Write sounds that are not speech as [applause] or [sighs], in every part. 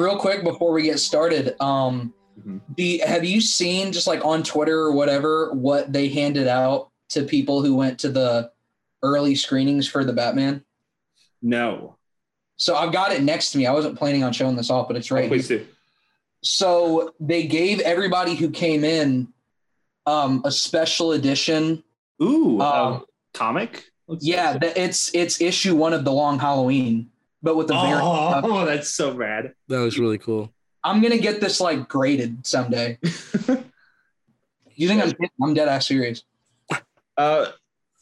real quick before we get started, um, Mhm. do you- have you seen just like on Twitter or whatever what they handed out to people who went to the early screenings for the Batman? No. So I've got it next to me. I wasn't planning on showing this off, but it's right. Oh, please do. So they gave everybody who came in um, a special edition. Ooh, Um, comic. Looks Yeah, it's it's issue one of the Long Halloween, but with the very. [laughs] Oh, that's so rad. That was really cool. I'm gonna get this like graded someday. [laughs] You think I'm I'm dead ass serious? Uh,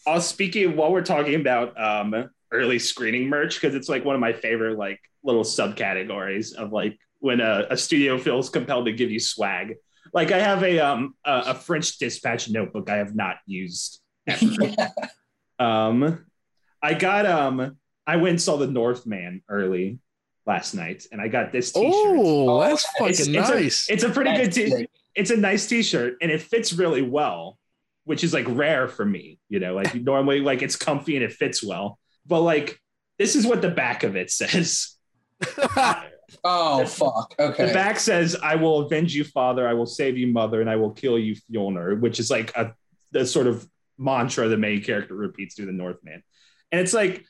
uh, speaking while we're talking about um, early screening merch, because it's like one of my favorite like little subcategories of like when a, a studio feels compelled to give you swag. Like I have a um a, a French Dispatch notebook I have not used. ever. [laughs] um, I got um I went and saw the Northman early last night, and I got this T-shirt. Oh, that's It's- fucking it's nice. A, it's a pretty good t- sick. it's a nice t-shirt and it fits really well which is like rare for me you know like normally like it's comfy and it fits well but like this is what the back of it [laughs] says [laughs] Oh fuck. Okay. the back says i will avenge you father i will save you mother and i will kill you Fjolnir, which is like a the sort of mantra the main character repeats through the northman and it's like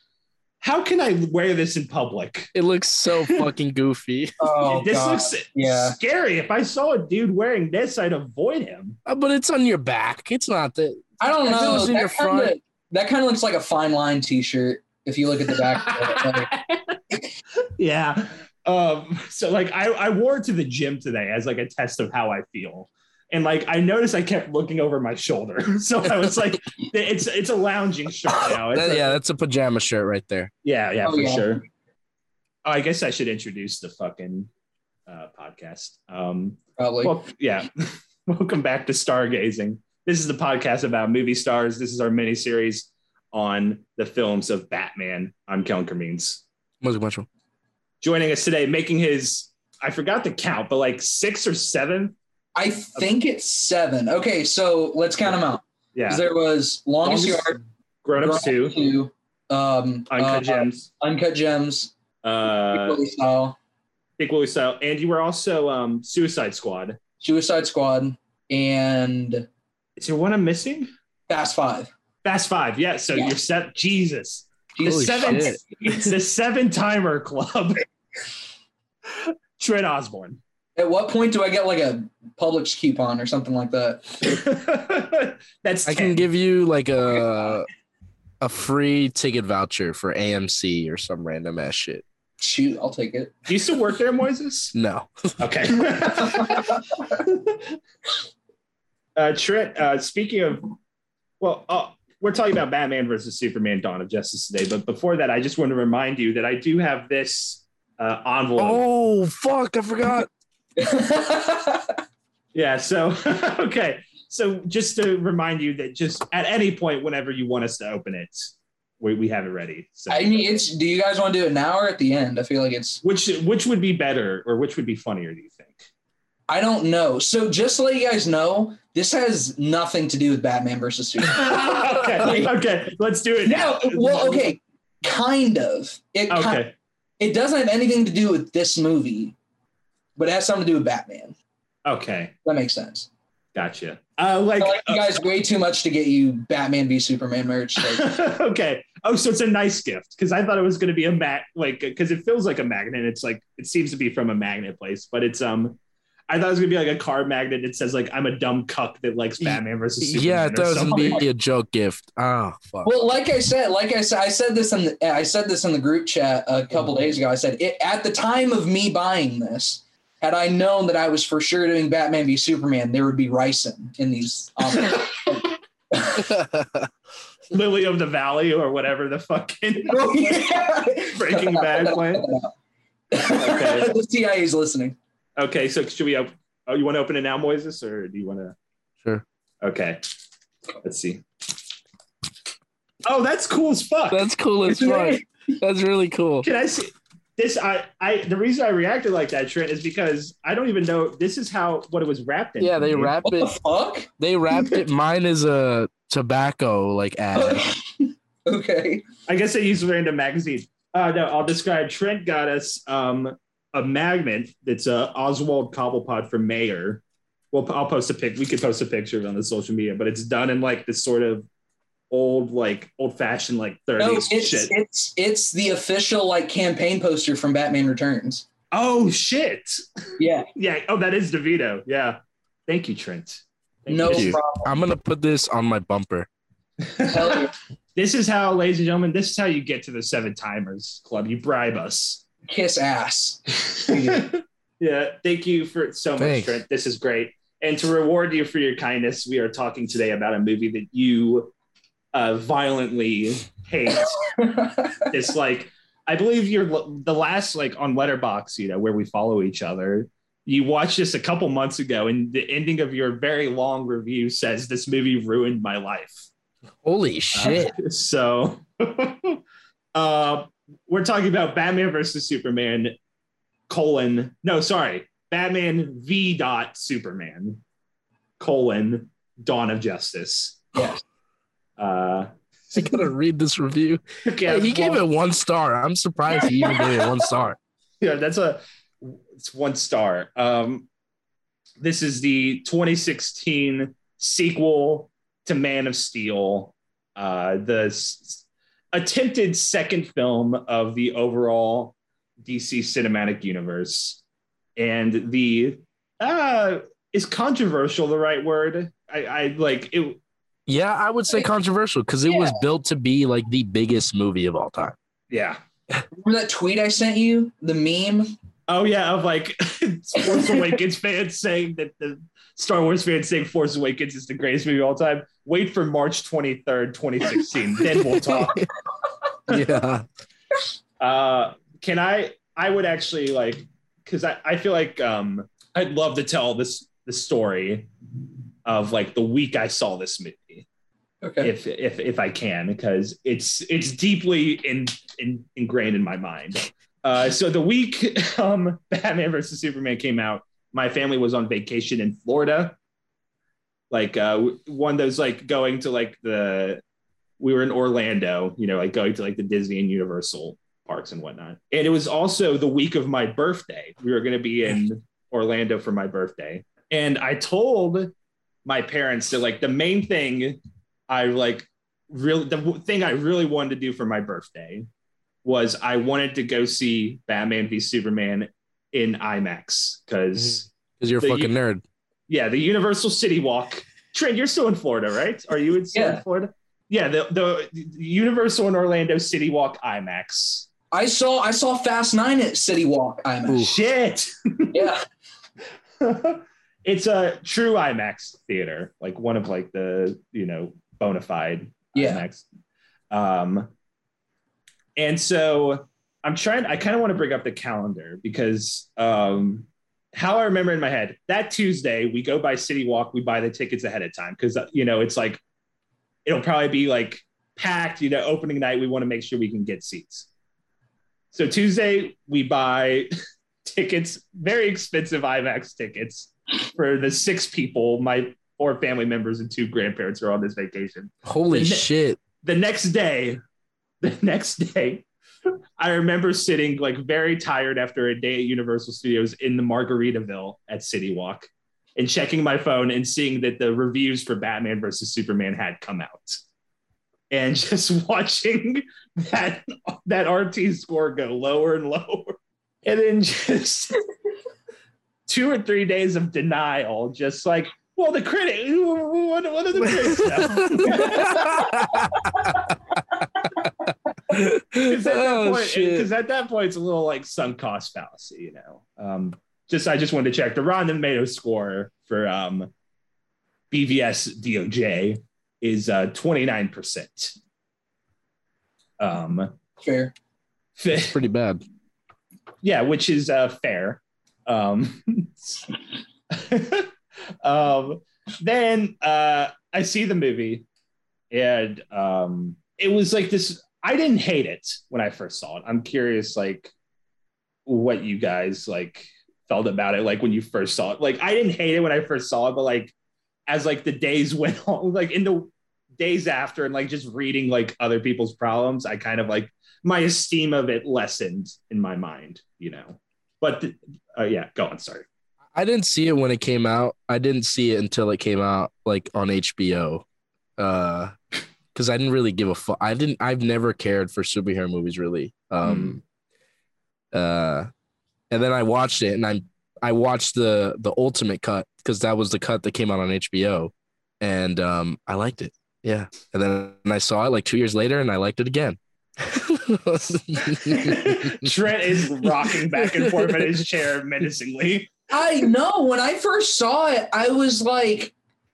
how can i wear this in public it looks so [laughs] fucking goofy. oh, this God. looks yeah. scary if i saw a dude wearing this i'd avoid him Uh, but it's on your back. It's not that. I don't If it know. was in That your kinda, front- that kind of looks like a fine line T-shirt. If you look at the back. Like, [laughs] yeah. Um, so like I, I wore it to the gym today as like a test of how I feel. And like I noticed I kept looking over my shoulder. [laughs] So I was like, it's it's a lounging shirt [laughs] now. That- a- yeah, that's a pajama shirt right there. yeah, yeah, Oh, for yeah. sure. Oh, I guess I should introduce the fucking uh, podcast. Um, probably. well, yeah. [laughs] Welcome back to Stargazing. This is the podcast about movie stars. This is our mini series on the films of Batman. I'm Kellen Kermeans. Music joining us today, making his I forgot the count, but like six or seven. I think it's seven. Okay, so let's count them out. Yeah, There was longest, Longest- yard, grown ups Grown-Ups two, two, um, uncut uh, gems, uncut gems, uh, Equally style, Big Willie style, and you were also um Suicide Squad. Suicide Squad, and Is there one I'm missing? Fast Five. Fast Five, yeah. So Yeah. you're set. Jesus, Jesus. Holy seven. It's [laughs] the seven timer club. [laughs] Trent Osborne. At what point do I get like a Publix coupon or something like that? [laughs] That's I can give you like a a free ticket voucher for AMC or some random ass shit. Shoot, I'll take it. Do you still work there, Moises? No. Okay. [laughs] uh, Trent, uh, speaking of, well, uh, we're talking about Batman versus Superman Dawn of Justice today. But before that, I just want to remind you that I do have this uh, envelope. Oh fuck! I forgot. [laughs] Yeah. So, [laughs] okay. So just to remind you that just at any point, whenever you want us to open it, we, we have it ready. So, I mean, it's. Do you guys want to do it now or at the end? I feel like it's. which which would be better or which would be funnier? Do you think? I don't know. So just to let you guys know, this has nothing to do with Batman versus Superman. [laughs] okay. Okay. Let's do it now. well, okay, kind of. It Okay. it doesn't have anything to do with this movie, but it has something to do with Batman. Okay. That makes sense. Gotcha. Uh, like, I like you guys way too much to get you Batman v Superman merch. Like, [laughs] okay. Oh, so it's a nice gift because I thought it was going to be a mat, like because it feels like a magnet. It's like it seems to be from a magnet place, but it's um. I thought it was gonna be like a card magnet. It says like I'm a dumb cuck that likes Batman versus Superman. yeah, or I thought it was gonna be a joke gift. Oh fuck. well, like I said, like I said, I said this in the, I said this in the group chat a couple days ago. I said it, at the time of me buying this, had I known that I was for sure doing Batman v Superman, there would be ricin in these. envelopes. [laughs] Lily of the Valley or whatever the fucking. [laughs] Oh, yeah. Breaking Bad plan? Okay. the CIA is listening. Okay, so should we? Op- oh, you want to open it now, Moises, or do you want to? Sure. Okay. Let's see. Oh, that's cool as fuck. That's cool as fuck. That's really cool. Can I see this? I, I, the reason I reacted like that, Trent, is because I don't even know. This is how what it was wrapped in. Yeah, they me. wrap What the it. fuck? They wrapped it. Mine is a tobacco like ad. [laughs] okay. I guess they used random magazine. Uh, no, I'll describe. Trent got us um a magnet that's a Oswald Cobblepot for mayor. Well, I'll post a pic. We could post a picture on the social media, but it's done in like this sort of old, like old fashioned, like 30s No, it's shit. it's it's the official like campaign poster from Batman Returns. oh shit! Yeah, [laughs] Yeah. Oh, that is DeVito. Yeah. Thank you, Trent. Thank no you. problem. I'm gonna put this on my bumper. Hell yeah. This is how, ladies and gentlemen, this is how you get to the Seven Timers Club. You bribe us. Kiss ass. [laughs] yeah, thank you for so much, Trent. This is great. And to reward you for your kindness, we are talking today about a movie that you uh, violently hate. [laughs] it's like I believe you're the last like on Letterboxd, you know, where we follow each other. You watched this a couple months ago, and the ending of your very long review says this movie ruined my life. Holy shit! Uh, [laughs] so, [laughs] uh, we're talking about Batman versus Superman, colon, no, sorry, Batman v. dot Superman, colon, Dawn of Justice. Yes. Uh, [laughs] I gotta read this review. [laughs] okay, he gave it one star. I'm surprised he even gave it one star. [laughs] yeah, that's a it's one star. Um, this is the 2016 sequel to Man of Steel, uh, the s- attempted second film of the overall DC cinematic universe, and the uh, is controversial the right word? I, I like it. Yeah, I would say controversial because it was built to be like the biggest movie of all time. Yeah. Remember that tweet I sent you? The meme? Oh yeah, of like [laughs] Force Awakens fans saying that the Star Wars fans saying Force Awakens is the greatest movie of all time. Wait for March 23rd, 2016. then we'll talk. [laughs] Yeah. Uh can I I would actually like because I, I feel like um I'd love to tell this the story of like the week I saw this movie. Okay. if if if I can, because it's it's deeply in, in ingrained in my mind. Uh, so the week [laughs] um, Batman versus Superman came out, my family was on vacation in Florida. Like uh, one of those like going to like the we were in Orlando, you know, like going to like the Disney and Universal parks and whatnot. And it was also the week of my birthday. We were going to be in Orlando for my birthday, and I told my parents that like the main thing I like really the thing I really wanted to do for my birthday was I wanted to go see Batman v Superman in IMAX because Because mm-hmm. you're a The- fucking nerd. yeah, the Universal City Walk. Trent, you're still in Florida, right? Are you in, still in Florida? Yeah, the, the the Universal in Orlando City Walk IMAX. I saw I saw Fast Nine at City Walk. I'm Ooh. Shit. [laughs] yeah. [laughs] it's a true IMAX theater, like one of like the you know bona fide Yeah. IMAX. Um, and so I'm trying. I kind of want to bring up the calendar because um, how I remember in my head that Tuesday we go by City Walk, we buy the tickets ahead of time because you know it's like it'll probably be like packed. You know, opening night we want to make sure we can get seats. So Tuesday we buy [laughs] tickets, very expensive IMAX tickets for the six people. My four family members and two grandparents are on this vacation. Holy The ne- shit. The next day, the [laughs] next day, I remember sitting like very tired after a day at Universal Studios in the Margaritaville at City Walk and checking my phone and seeing that the reviews for Batman versus Superman had come out. And [laughs] just watching that that RT score go lower and lower. And then just [laughs] two or three days of denial, just like, well, the critic, what, what are the critics say? Because at, that oh, point- shit. 'cause at that point, it's a little like sunk cost fallacy, you know. Um, just I just wanted to check the Rotten Tomatoes score for um, BVS DOJ is uh, 29%. Um, Fair. Pretty bad. yeah, which is uh, fair. Um, [laughs] [laughs] um, then uh, I see the movie, and um, it was like this. I didn't hate it when I first saw it. I'm curious, like, what you guys like felt about it, like when you first saw it. Like, I didn't hate it when I first saw it, but like as like the days [laughs] went on, like in the days after, and like just reading like other people's problems, I kind of like my esteem of it lessened in my mind, you know. but uh, yeah, go on. Sorry. I didn't see it when it came out. I didn't see it until it came out like on HBO. Uh because I didn't really give a fuck. I didn't I've never cared for superhero movies really. Um uh and then I watched it and I I watched the the ultimate cut because that was the cut that came out on HBO and um I liked it. Yeah. And then and I saw it like 2 years later and I liked it again. [laughs] Trent is rocking back and forth in his chair menacingly. I know. When I first saw it, I was like,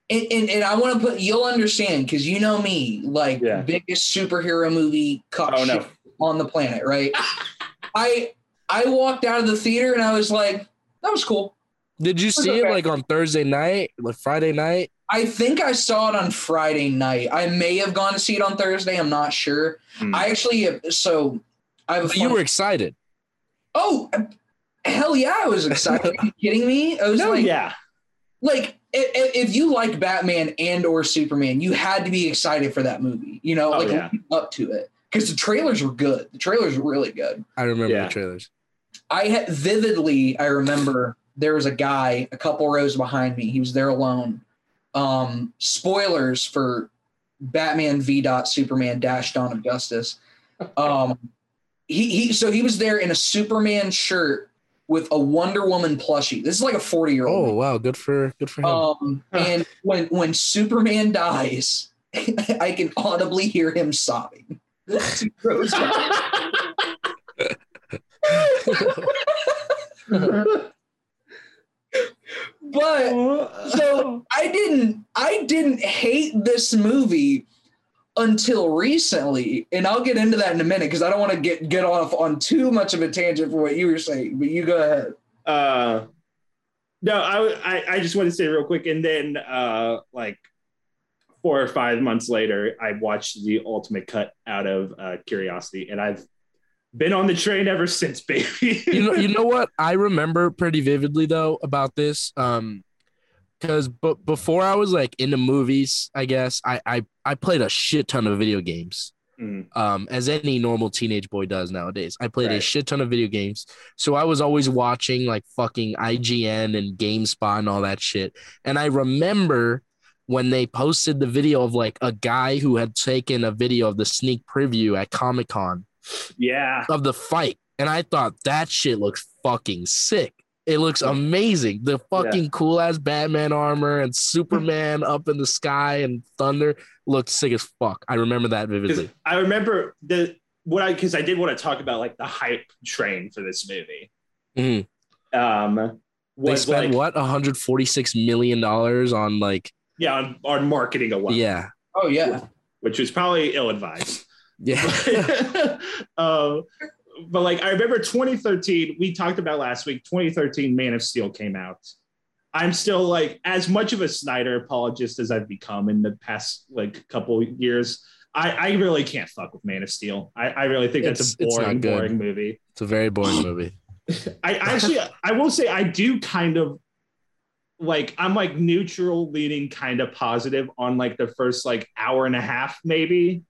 and, and, and I want to put, you'll understand because you know me, like Yeah. biggest superhero movie cuck Oh, no. on the planet, right? [laughs] I I walked out of the theater and I was like, that was cool. Did you see it like on Thursday night, like Friday night? I think I saw it on Friday night. I may have gone to see it on Thursday. I'm not sure. Hmm. I actually, so I have a you were excited. oh, hell yeah, I was excited. Are you [laughs] kidding me? I was no, like, yeah. like if, if you like Batman and or Superman, you had to be excited for that movie. You know, Oh, like yeah. up to it because the trailers were good. The trailers were really good. I remember Yeah. the trailers. I had vividly, I remember there was a guy a couple rows behind me. He was there alone. Um, spoilers for Batman V. Dot Superman Dash Dawn of Justice. [laughs] Um, he he. So he was there in a Superman shirt with a Wonder Woman plushie. This is like a forty year old. Oh wow, good for good for him. Um, and when when Superman dies, [laughs] I can audibly hear him sobbing. He throws up. but so I didn't I didn't hate this movie until recently, and I'll get into that in a minute because I don't want to get get off on too much of a tangent for what you were saying. But you go ahead. uh no I, I i just want to say real quick and then uh like four or five months later i watched the ultimate cut out of uh curiosity and i've been on the train ever since [laughs] baby you know, you know what I remember pretty vividly though about this. Um, because but before I was like into movies, I guess I I I played a shit ton of video games. Mm, Um, as any normal teenage boy does nowadays. I played a shit ton of video games, so I was always watching like fucking IGN and GameSpot and all that shit. And I remember when they posted the video of like a guy who had taken a video of the sneak preview at Comic Con yeah of the fight. And I thought that shit looks fucking sick. It looks amazing. The fucking cool ass Batman armor and Superman [laughs] up in the sky and thunder looked sick as fuck. I remember that 'Cause vividly. i remember the what i because i did want to talk about like the hype train for this movie Mhm. um They spent like what 146 million dollars on like yeah on, on marketing alone yeah Oh yeah. which was probably ill-advised yeah [laughs] [laughs] um, but like I remember 2013, we talked about last week. 2013, Man of Steel came out. I'm still like as much of a Snyder apologist as I've become in the past like couple years. I, I really can't fuck with Man of Steel. I, I really think that's a boring, boring movie. it's a very boring [laughs] movie. I actually, I will say, I do kind of like. I'm like neutral, leaning kind of positive on like the first like hour and a half, maybe.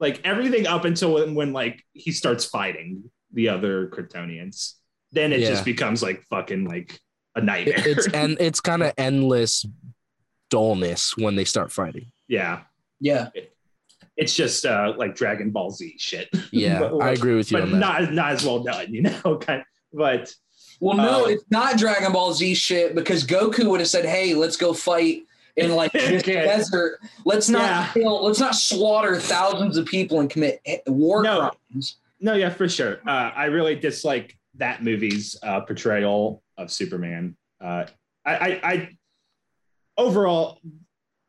Like everything up until when, when like he starts fighting the other Kryptonians, then it Yeah. just becomes like fucking like a nightmare. It- it's [laughs] and it's kind of endless dullness when they start fighting. yeah, Yeah. it's just uh like Dragon Ball Z shit. [laughs] Yeah, But, I agree with you but on that. not not as well done, [laughs] you know. Kind but Well, no, Uh, it's not Dragon Ball Z shit because Goku would have said, "Hey, let's go fight in like [laughs] this desert. Let's not Yeah. kill, let's not slaughter thousands of people and commit eh, war No. crimes." No, yeah, for sure. Uh, I really dislike that movie's uh, portrayal of Superman. Uh, I, I, I, overall,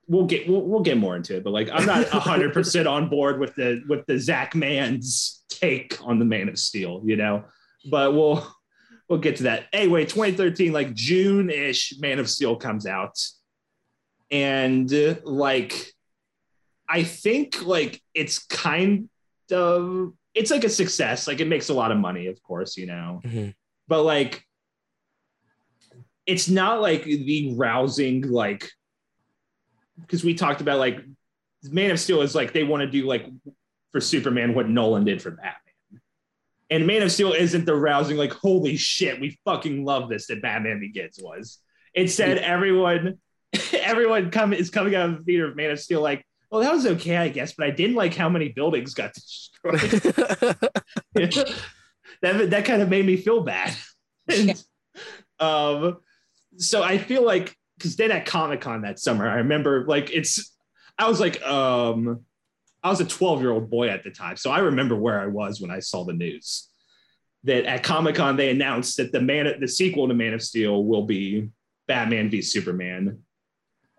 we'll get we'll, we'll get more into it, but like, I'm not [laughs] hundred percent on board with the with the Zach Man's take on the Man of Steel, you know. But we'll we'll get to that. Anyway, 2013, like June ish, Man of Steel comes out, and uh, like, I think like it's kind of it's like a success. Like it makes a lot of money, of course, you know. Mhm. But like it's not like the rousing like because we talked about like Man of Steel is like they want to do like for Superman what Nolan did for Batman. And Man of Steel isn't the rousing, like, holy shit, we fucking love this that Batman Begins was. Instead, everyone, [laughs] everyone come is coming out of the theater of Man of Steel, like, well, that was okay, I guess, but I didn't like how many buildings got destroyed. [laughs] [laughs] that that kind of made me feel bad. And, um, so I feel like because then at Comic Con that summer, I remember like it's I was like um I was a 12 year old boy at the time, so I remember where I was when I saw the news that at Comic Con they announced that the man the sequel to Man of Steel will be Batman v Superman.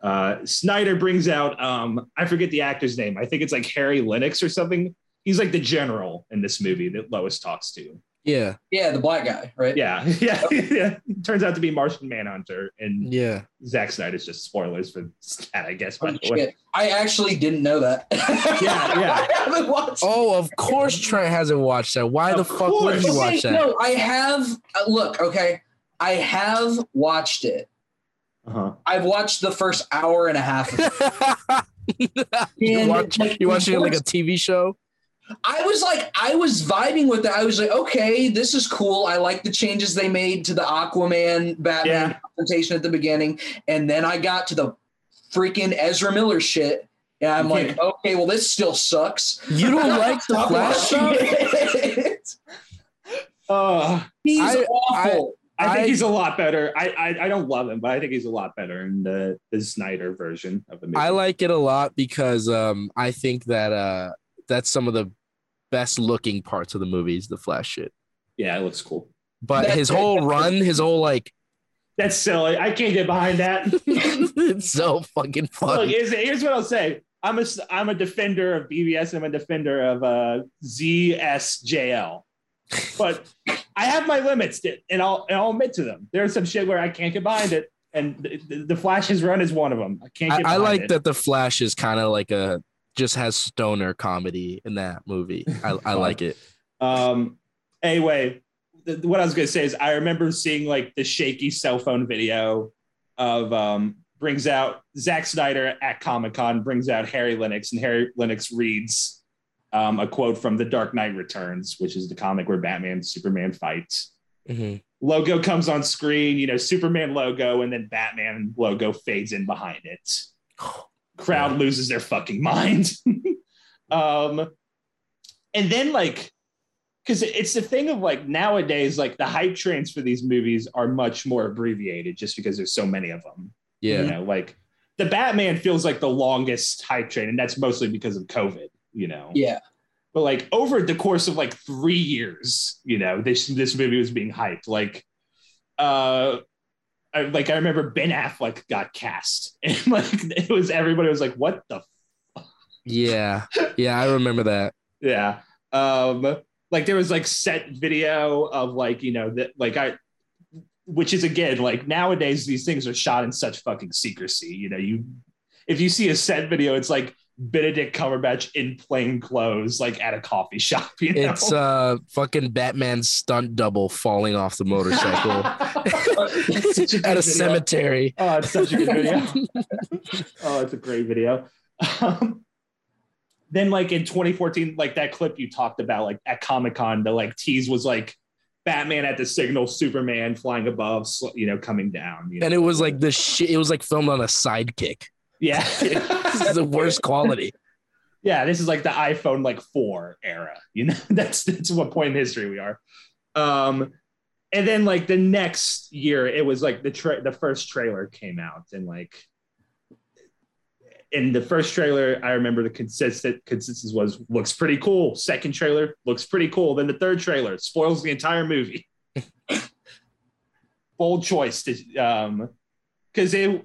Uh, Snyder brings out um I forget the actor's name. I think it's like Harry Lennix or something. He's like the general in this movie that Lois talks to. yeah, Yeah, the black guy, right? Yeah, [laughs] yeah, yeah. Turns out to be Martian Manhunter, and yeah. Zack Snyder's just spoilers for that, I guess. By Holy the way, shit. I actually didn't know that. [laughs] Yeah, yeah. I haven't watched. Oh, of course Trent hasn't watched that. Why the Of fuck would course. he Okay, watch that? No, I have. uh, Look, okay, I have watched it. Uh-huh. I've watched the first hour and a half. Of [laughs] you And, watch like, you watching it like a TV show? I was like, I was vibing with it. I was like, okay, this is cool. I like the changes they made to the Aquaman Batman Yeah. confrontation at the beginning, and then I got to the freaking Ezra Miller shit, and I'm Okay. like, okay, well, this still sucks. You don't [laughs] like the Talk about Flash stuff? [laughs] Uh, He's I- awful. I think I- he's a lot better. I, I I don't love him, but I think he's a lot better in the, the Snyder version of the movie. I like it a lot because um I think that uh that's some of the best looking parts of the movies, the Flash shit. Yeah, it looks cool. But That's- his whole run, his whole like That's silly. I can't get behind that. [laughs] it's so fucking Look, funny. here's, here's what I'll say. I'm a I'm a defender of BVS. I'm a defender of uh, ZSJL, but I have my limits, and I'll and I'll admit to them. There's some shit where I can't get behind it, and the, the, Flash's run is one of them. I can't. I, I like it. that the Flash is kind of like a just has stoner comedy in that movie. I, I [laughs] like it. Um, anyway, th- what I was gonna say is I remember seeing like the shaky cell phone video of um brings out Zack Snyder at Comic Con brings out Harry Lennix and Harry Lennix reads um, a quote from The Dark Knight Returns, which is the comic where Batman and Superman fights. Mhm. Logo comes on screen, you know, Superman logo, and then Batman logo fades in behind it. [sighs] Crowd loses their fucking mind. [laughs] um, and then like because it's the thing of like nowadays like the hype trains for these movies are much more abbreviated just because there's so many of them Yeah. you know like the batman feels like the longest hype train and that's mostly because of covid you know Yeah. but like over the course of like three years you know this this movie was being hyped like uh I, like i remember ben affleck got cast [laughs] and like it was everybody was like what the Yeah. Yeah, I remember that. Yeah. Um, like there was like set video of like, you know, that like I which is again like nowadays these things are shot in such fucking secrecy. You know, you if you see a set video, it's like Benedict Cumberbatch in plain clothes, like at a coffee shop. You know? It's uh fucking Batman stunt double falling off the motorcycle It's [laughs] a [laughs] at a video. cemetery. Oh, it's such a good video. [laughs] oh, it's a great video. Um, then, like in 2014, like that clip you talked about, like at Comic Con, the like tease was like Batman at the signal, Superman flying above, you know, coming down. You know? And it was like the shit. It was like filmed on a sidekick. Yeah, [laughs] This is the worst quality. yeah. This is like the iPhone like four era. You know, [laughs] that's that's what point in history we are. Um, and then like the next year, it was like the tra- the first trailer came out, and like in the first trailer, I remember the consistent consensus was looks pretty cool. Second trailer looks pretty cool. Then the third trailer spoils the entire movie. [laughs] Bold choice to um because it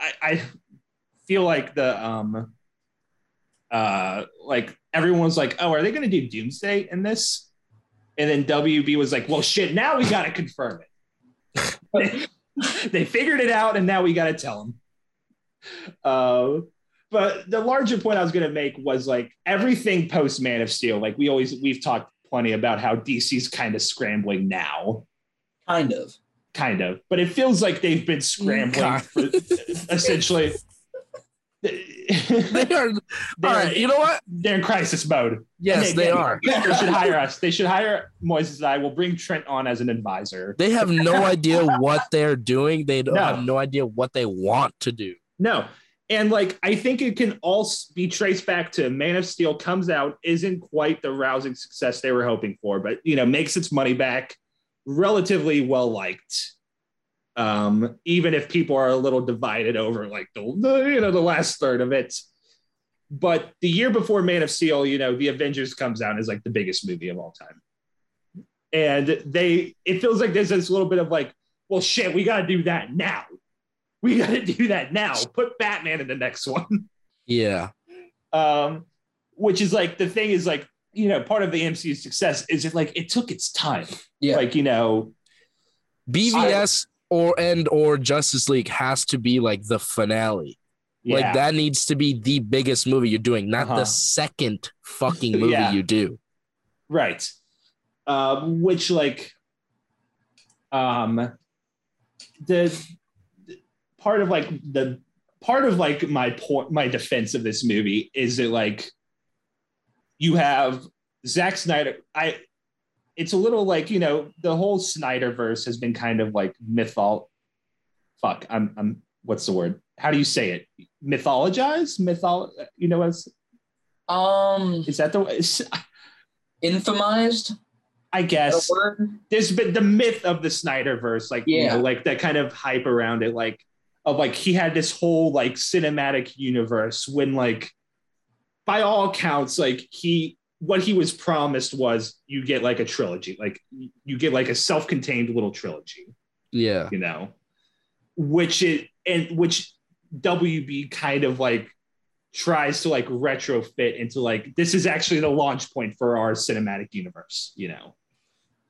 I, I feel like the um uh like everyone's like, oh, are they gonna do Doomsday in this? And then WB was like, well shit, now we gotta confirm it. [laughs] they figured it out and now we gotta tell them. Uh, but the larger point I was going to make was like everything post Man of Steel. Like we always we've talked plenty about how DC's kind of scrambling now, Kind of. kind of. But it feels like they've been scrambling for [laughs] essentially. They are. All right. You know what? They're in crisis mode. Yes, And they are. They should hire us. They should hire Moises and I. We'll bring Trent on as an advisor. They have no [laughs] idea what they're doing. They don't No. have no idea what they want to do. No. And like I think it can all be traced back to Man of Steel comes out, isn't quite the rousing success they were hoping for, but you know, makes its money back, relatively well liked. Um, even if people are a little divided over like the, the you know the last third of it. But the year before Man of Steel, you know, The Avengers comes out is like the biggest movie of all time. And they it feels like there's this little bit of like, well shit, we gotta do that now. We gotta [laughs] do that now. Put Batman in the next one. Yeah. Um, which is like the thing is like, you know, part of the MCU's success is it like it took its time. Yeah. Like, you know, BVS or and or Justice League has to be like the finale. yeah. Like that needs to be the biggest movie you're doing, not Uh-huh. the second fucking [laughs] movie Yeah. you do. Right. Um, which like um the, the part of like the part of like my point my defense of this movie is that like you have Zack Snyder I it's a little like you know the whole Snyderverse has been kind of like mythol fuck I'm I'm what's the word? How do you say it? Mythologize mythol you know what's Um, is that the is, infamized. I guess. There's been the myth of the Snyderverse, like you Yeah. know, like that kind of hype around it, like of like he had this whole like cinematic universe when like by all accounts, like he what he was promised was you get like a trilogy, like you get like a self-contained little trilogy, Yeah. you know, which it and which WB kind of like tries to like retrofit into like this is actually the launch point for our cinematic universe, you know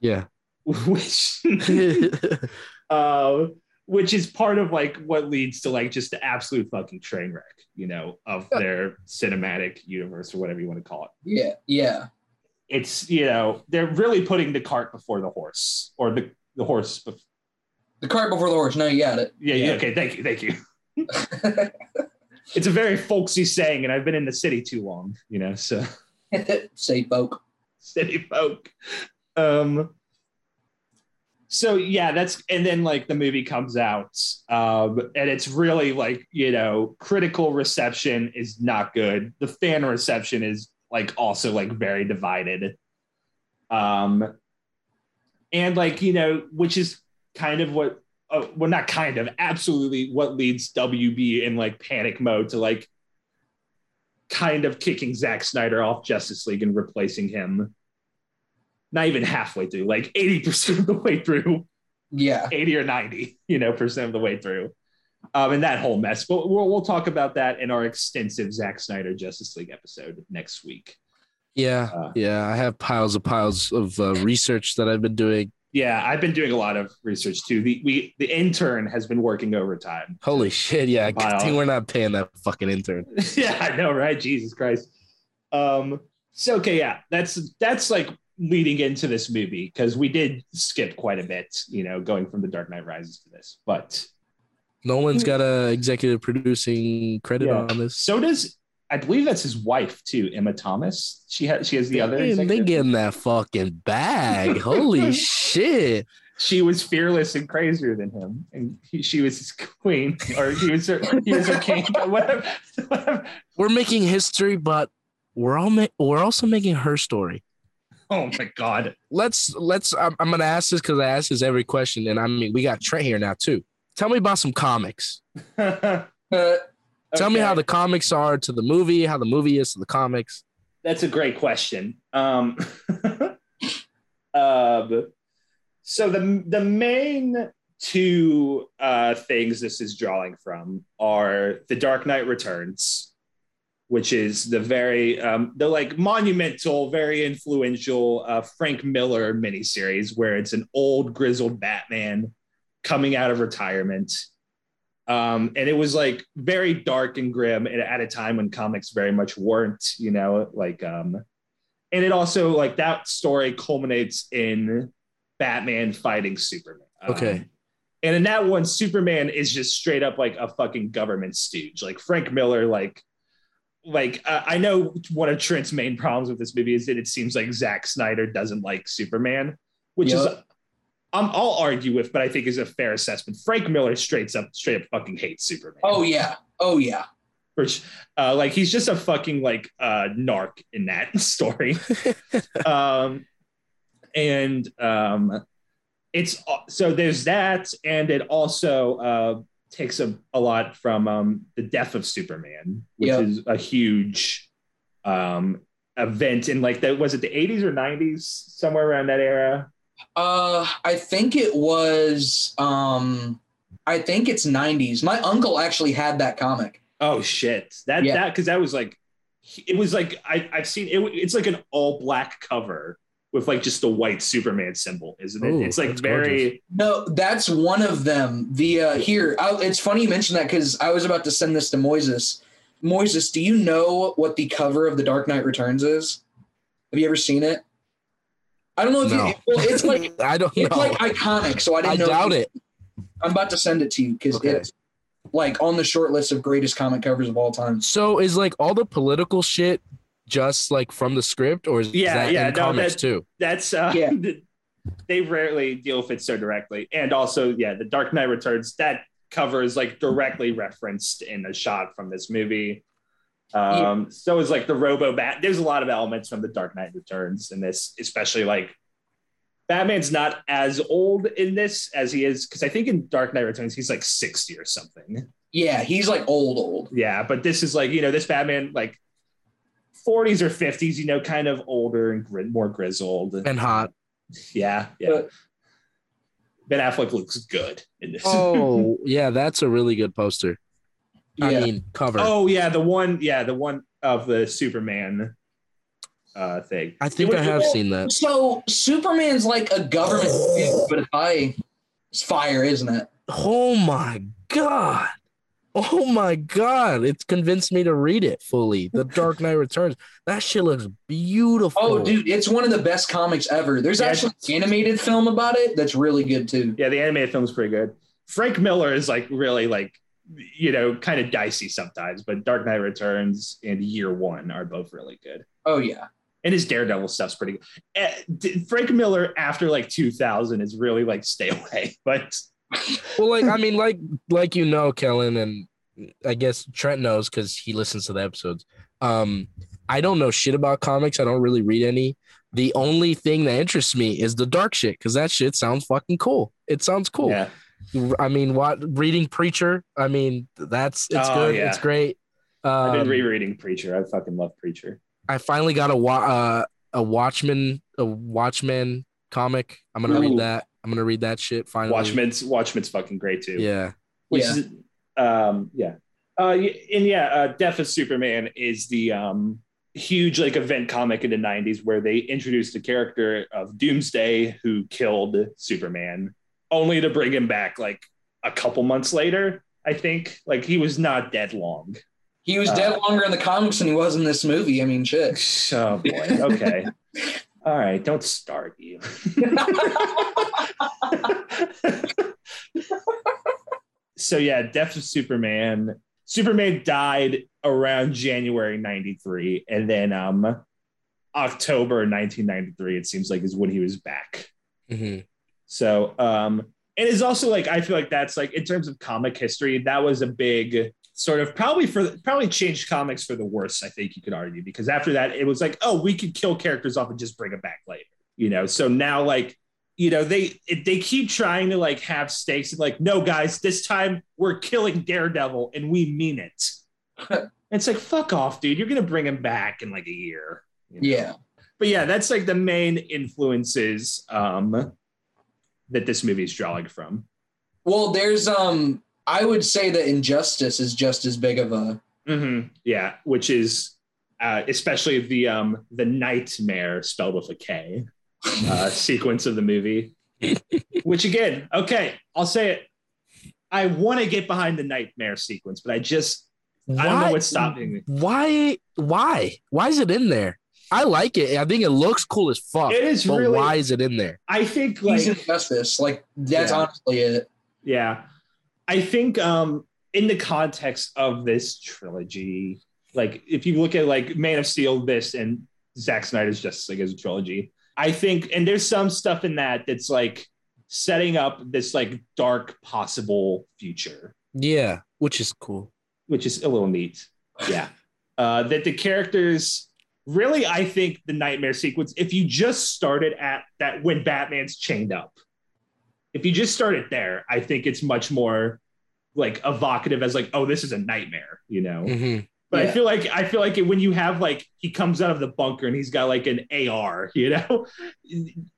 Yeah. [laughs] which [laughs] [laughs] uh, which is part of like what leads to like just the absolute fucking train wreck, you know, of their cinematic universe or whatever you want to call it. Yeah. Yeah. It's you know they're really putting the cart before the horse, or the the horse. Bef- The cart before the horse. No, you got it. yeah, yeah. Okay, thank you, thank you. [laughs] It's a very folksy saying, and I've been in the city too long, you know. So [laughs] Say folk. city folk. Um, so yeah, that's and then like the movie comes out, um, and it's really like you know critical reception is not good. The fan reception is like also like very divided. Um, and like you know, which is kind of what, uh, well, not kind of, absolutely what leads WB in like panic mode to like kind of kicking Zack Snyder off Justice League and replacing him. Not even halfway through, like 80% of the way through, Yeah. 80 or 90, you know, percent of the way through. Um, and that whole mess. But we'll, we'll talk about that in our extensive Zack Snyder Justice League episode next week. Yeah. Uh, Yeah. I have piles of piles of uh, research that I've been doing. Yeah, I've been doing a lot of research too. The we the intern has been working overtime. Holy shit. Yeah. Good Wow. thing we're not paying that fucking intern. [laughs] yeah, I know, right? Jesus Christ. Um, so okay, yeah, that's that's like leading into this movie because we did skip quite a bit, you know, going from the Dark Knight Rises to this. But Nolan's got a executive producing credit Yeah. on this. so does I believe that's his wife too, Emma Thomas. She has she has the other. Man, they executive- getting that fucking bag. [laughs] Holy shit. she was fearless and crazier than him, and he, she was his queen, or he was her, he was her king, [laughs] whatever. whatever. We're making history, but we're all ma- we're also making her story. Oh my god. Let's let's. I'm, I'm gonna ask this because I ask this every question, and I mean we got Trent here now too. Tell me about some comics. [laughs] Uh, Tell me how the comics are to the movie, how the movie is to the comics. That's a great question. Um, [laughs] um, so the the main two uh, things this is drawing from are the Dark Knight Returns, which is the very um, the like monumental, very influential uh, Frank Miller miniseries, where it's an old grizzled Batman coming out of retirement. Um, and it was like very dark and grim at, at a time when comics very much weren't, you know, like um, and it also like that story culminates in Batman fighting Superman. Um, Okay. and in that one, Superman is just straight up like a fucking government stooge. Like Frank Miller, like like uh, I know one of Trent's main problems with this movie is that it seems like Zack Snyder doesn't like Superman, which is Yep. um, I'll argue with, but I think is a fair assessment. Frank Miller straight up straight up fucking hates Superman. Oh yeah. Oh yeah. Which, uh, like he's just a fucking like uh, narc in that [laughs] story. [laughs] um, and um, it's so there's that, and it also uh, takes a, a lot from um, the death of Superman, which Yep. is a huge um, event in like the was it the 80s or 90s somewhere around that era. Uh, I think it was. Um, I think it's '90s. My uncle actually had that comic. Oh shit! That Yeah. that because that was like, it was like I I've seen it. It's like an all black cover with like just the white Superman symbol, isn't it? Ooh, it's like that's very No, that's one of them. The uh, here, I, it's funny you mentioned that because I was about to send this to Moises. Moises, do you know what the cover of The Dark Knight Returns is? Have you ever seen it? I don't know if No. you. [laughs] Well, it's like [laughs] I don't it's know. like iconic. So I I didn't know. doubt it. I'm about to send it to you because Okay. it's like on the short list of greatest comic covers of all time. So is like all the political shit just like from the script, or is Yeah, that yeah, in no, comics that- too? that's uh Yeah. [laughs] they rarely deal with it so directly. And also, yeah, the Dark Knight Returns, that cover is like directly referenced in a shot from this movie. Um, so is like the Robo Bat. There's a lot of elements from the Dark Knight Returns in this, especially like Batman's not as old in this as he is, because I think in Dark Knight Returns he's like 60 or something. Yeah, he's like old, old. Yeah, but this is like, you know, this Batman like 40s or 50s, you know, kind of older and gri- more grizzled. And hot. Yeah, yeah. But- ben Affleck looks good in this. Oh [laughs] yeah, that's a really good poster. I Yeah. mean cover. oh yeah, the one, yeah, the one of the Superman uh thing. I think It I was- have seen that. So Superman's like a government, [sighs] figure, but high. It's fire, isn't it? Oh my god. Oh my god. It's convinced me to read it fully. The Dark Knight Returns. That shit looks beautiful. Oh, dude, it's one of the best comics ever. There's Yeah, actually an animated film about it that's really good too. Yeah, the animated film's pretty good. Frank Miller is like really like you know, kind of dicey sometimes, but Dark Knight Returns and Year One are both really good. Oh yeah, And his Daredevil stuff's pretty good. Eh, Frank Miller after like 2000 is really like stay away, [laughs] but Well, like I mean, like like you know, Kellen, and I guess Trent knows because he listens to the episodes. Um, I don't know shit about comics. I don't really read any. The only thing that interests me is the dark shit because that shit sounds fucking cool. It sounds cool. yeah. I mean, what reading Preacher? I mean, that's it's Oh, good. yeah. It's great. I've been Um, rereading Preacher. I fucking love Preacher. I finally got a wa- uh, a Watchmen a Watchmen comic. I'm gonna Ooh. read that. I'm gonna read that shit finally. Watchmen's Watchmen's fucking great too. Yeah. Which Yeah. is um yeah. Uh and yeah, uh Death of Superman is the um huge like event comic in the 90s where they introduced the character of Doomsday who killed Superman only to bring him back like a couple months later, I think. Like he was not dead long. he was Uh, dead longer in the comics than he was in this movie. I mean, shit. [laughs] Oh boy. Okay. [laughs] All right, don't start you. [laughs] so yeah, Death of Superman. Superman died around January 93 and then um October 1993 it seems like is when he was back. Mhm. So um it is also like I feel like that's like in terms of comic history that was a big sort of probably for probably changed comics for the worse I think you could argue because after that it was like oh we could kill characters off and just bring them back later you know so now like you know they they keep trying to like have stakes and like no guys this time we're killing Daredevil and we mean it [laughs] it's like fuck off dude you're gonna bring him back in like a year you know? Yeah. but yeah, that's like the main influences um, that this movie is drawing from. Well, there's um, I would say that Injustice is just as big of a. Yeah, which is uh, especially the um, the nightmare spelled with a K uh, [laughs] sequence of the movie. which again, okay, I'll say it. I want to get behind the nightmare sequence, but I just I don't know what's stopping me. Why? Why? Why is it in there? I like it. I think it looks cool as fuck. It is but really. why is it in there? I think He's like Injustice. Like that's Yeah. honestly it. Yeah. I think um in the context of this trilogy, Like if you look at like Man of Steel, this and Zack Snyder's Justice League as a trilogy, I think, and there's some stuff in that that's like setting up this like dark possible future, Yeah, which is cool. which is a little neat. Yeah. Uh, that the characters really, I think the nightmare sequence, if you just started at that when Batman's chained up, if you just started there, I think it's much more like evocative as like, oh, this is a nightmare, you know? Mhm. But I feel like I feel like when you have like he comes out of the bunker and he's got like an AR, you know, [laughs]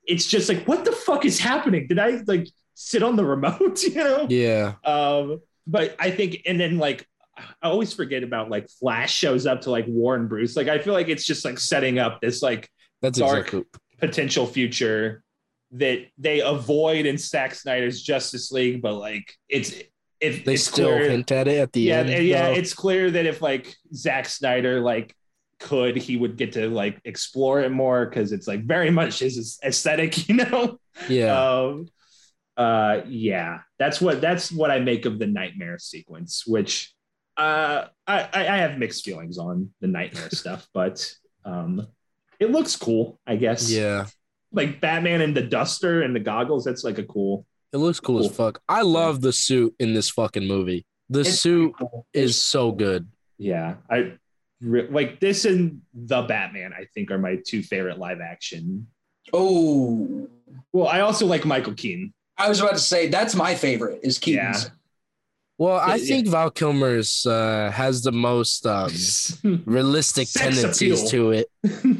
it's just like what the fuck is happening? Did I like sit on the remote? [laughs] You know. Yeah. Um, but I think and then like I always forget about like Flash shows up to like Warren Bruce. Like I feel like it's just like setting up this like That's Dark. exactly. potential future that they avoid in Zack Snyder's Justice League, but like it's it, They still clear- hint at it at the yeah, end. and yeah, it's clear that if like Zack Snyder like could, he would get to like explore it more because it's like very much his aesthetic, [laughs] you know. yeah. Um, uh, yeah, that's what that's what I make of the nightmare sequence, which uh, I I I have mixed feelings on the nightmare [laughs] stuff, but um, it looks cool, I guess. yeah. like Batman and the duster and the goggles. That's like a cool. It looks cool, as fuck. I love the suit in this fucking movie. The It's suit cool. is so good. Yeah, I re- like this and the Batman. I think are my two favorite live action. Oh, Well, I also like Michael Keaton. I was about to say that's my favorite is Keaton's. Well, I think Val Kilmer's uh, has the most um, [laughs] realistic tendencies appeal. to it. [laughs]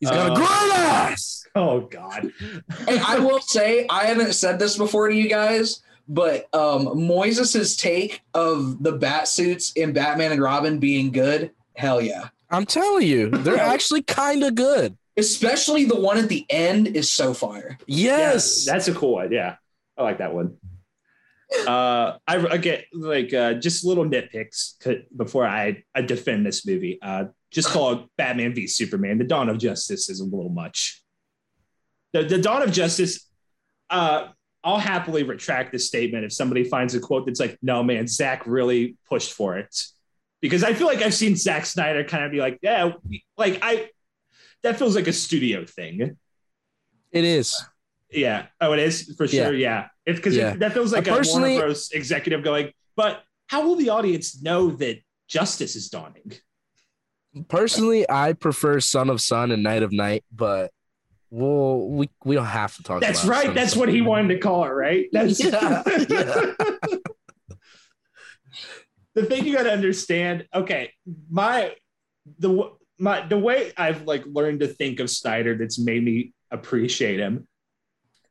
He's got Uh, a great ass. oh God. [laughs] Hey, I will say I haven't said this before to you guys, but um Moises's take of the bat suits in Batman and Robin being good, hell yeah. I'm telling you, they're actually kind of good. Especially the one at the end is so fire. Yes. Yeah, that's a cool one. Yeah, I like that one. Uh, I, I get like uh, just little nitpicks to, before I, I defend this movie. Uh, just call it Batman v Superman. The Dawn of Justice is a little much. The, the Dawn of Justice, uh, I'll happily retract this statement if somebody finds a quote that's like, no, man, Zack really pushed for it. Because I feel like I've seen Zack Snyder kind of be like, yeah, like I, that feels like a studio thing. it is. Yeah. Oh, it is for sure. Yeah. It's because Yeah. that feels like Uh, a personally- Warner Bros. executive going, but how will the audience know that justice is dawning? Personally, I prefer Son of Sun and Knight of Night, but well, we we don't have to talk. That's right. That's what he wanted to call it, right? [laughs] That's Yeah, yeah. [laughs] the thing you got to understand. Okay, my the my the way I've like learned to think of Snyder that's made me appreciate him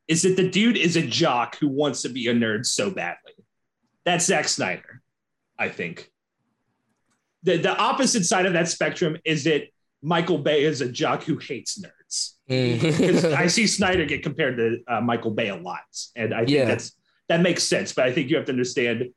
is that the dude is a jock who wants to be a nerd so badly. That's Zack Snyder, I think. The the opposite side of that spectrum is that Michael Bay is a jock who hates nerds. [laughs] I see Snyder get compared to uh, Michael Bay a lot, and I think Yeah. that's that makes sense. But I think you have to understand,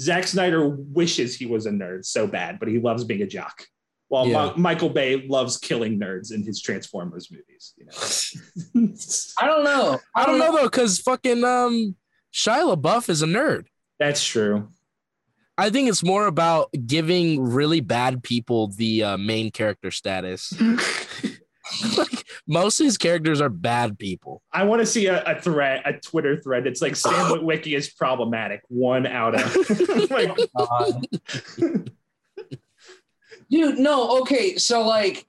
Zack Snyder wishes he was a nerd so bad, but he loves being a jock. While Yeah. Mi- Michael Bay loves killing nerds in his Transformers movies. You know? I don't know. I don't know though, because fucking um, Shia LaBeouf is a nerd. that's true. I think it's more about giving really bad people the uh, main character status. [laughs] like most of his characters are bad people. I want to see a, a thread, a Twitter thread that's like Sam [laughs] Witwicky is problematic. One out of [laughs] like, God. Dude, no, okay. So like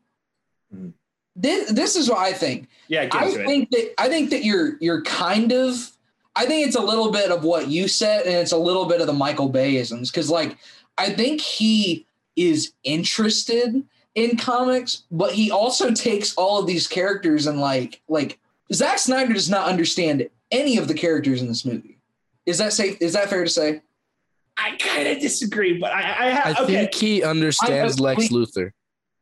Mhm. this this is what I think. yeah, get I into it. think that I think that you're you're kind of I think it's a little bit of what you said and it's a little bit of the Michael Bayisms because like I think he is interested in comics, but he also takes all of these characters and like like Zack Snyder does not understand any of the characters in this movie. Is that safe? Is that fair to say? I kind of disagree, but I, I I okay. think he understands I- Lex Luthor.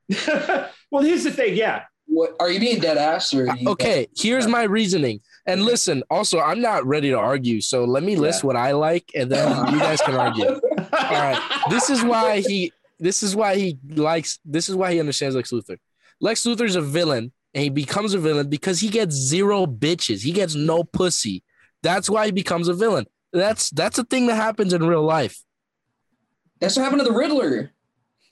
[laughs] well, here's the thing. Yeah, What are you being dead ass or? are you- Okay, here's my reasoning. And listen, also, I'm not ready to argue. So let me list what I like, and then [laughs] you guys can argue. [laughs] All right. This is why he. This is why he likes. This is why he understands Lex Luthor. Lex Luthor's a villain, and he becomes a villain because he gets zero bitches. He gets no pussy. That's why he becomes a villain. That's that's a thing that happens in real life. That's what happened to the Riddler.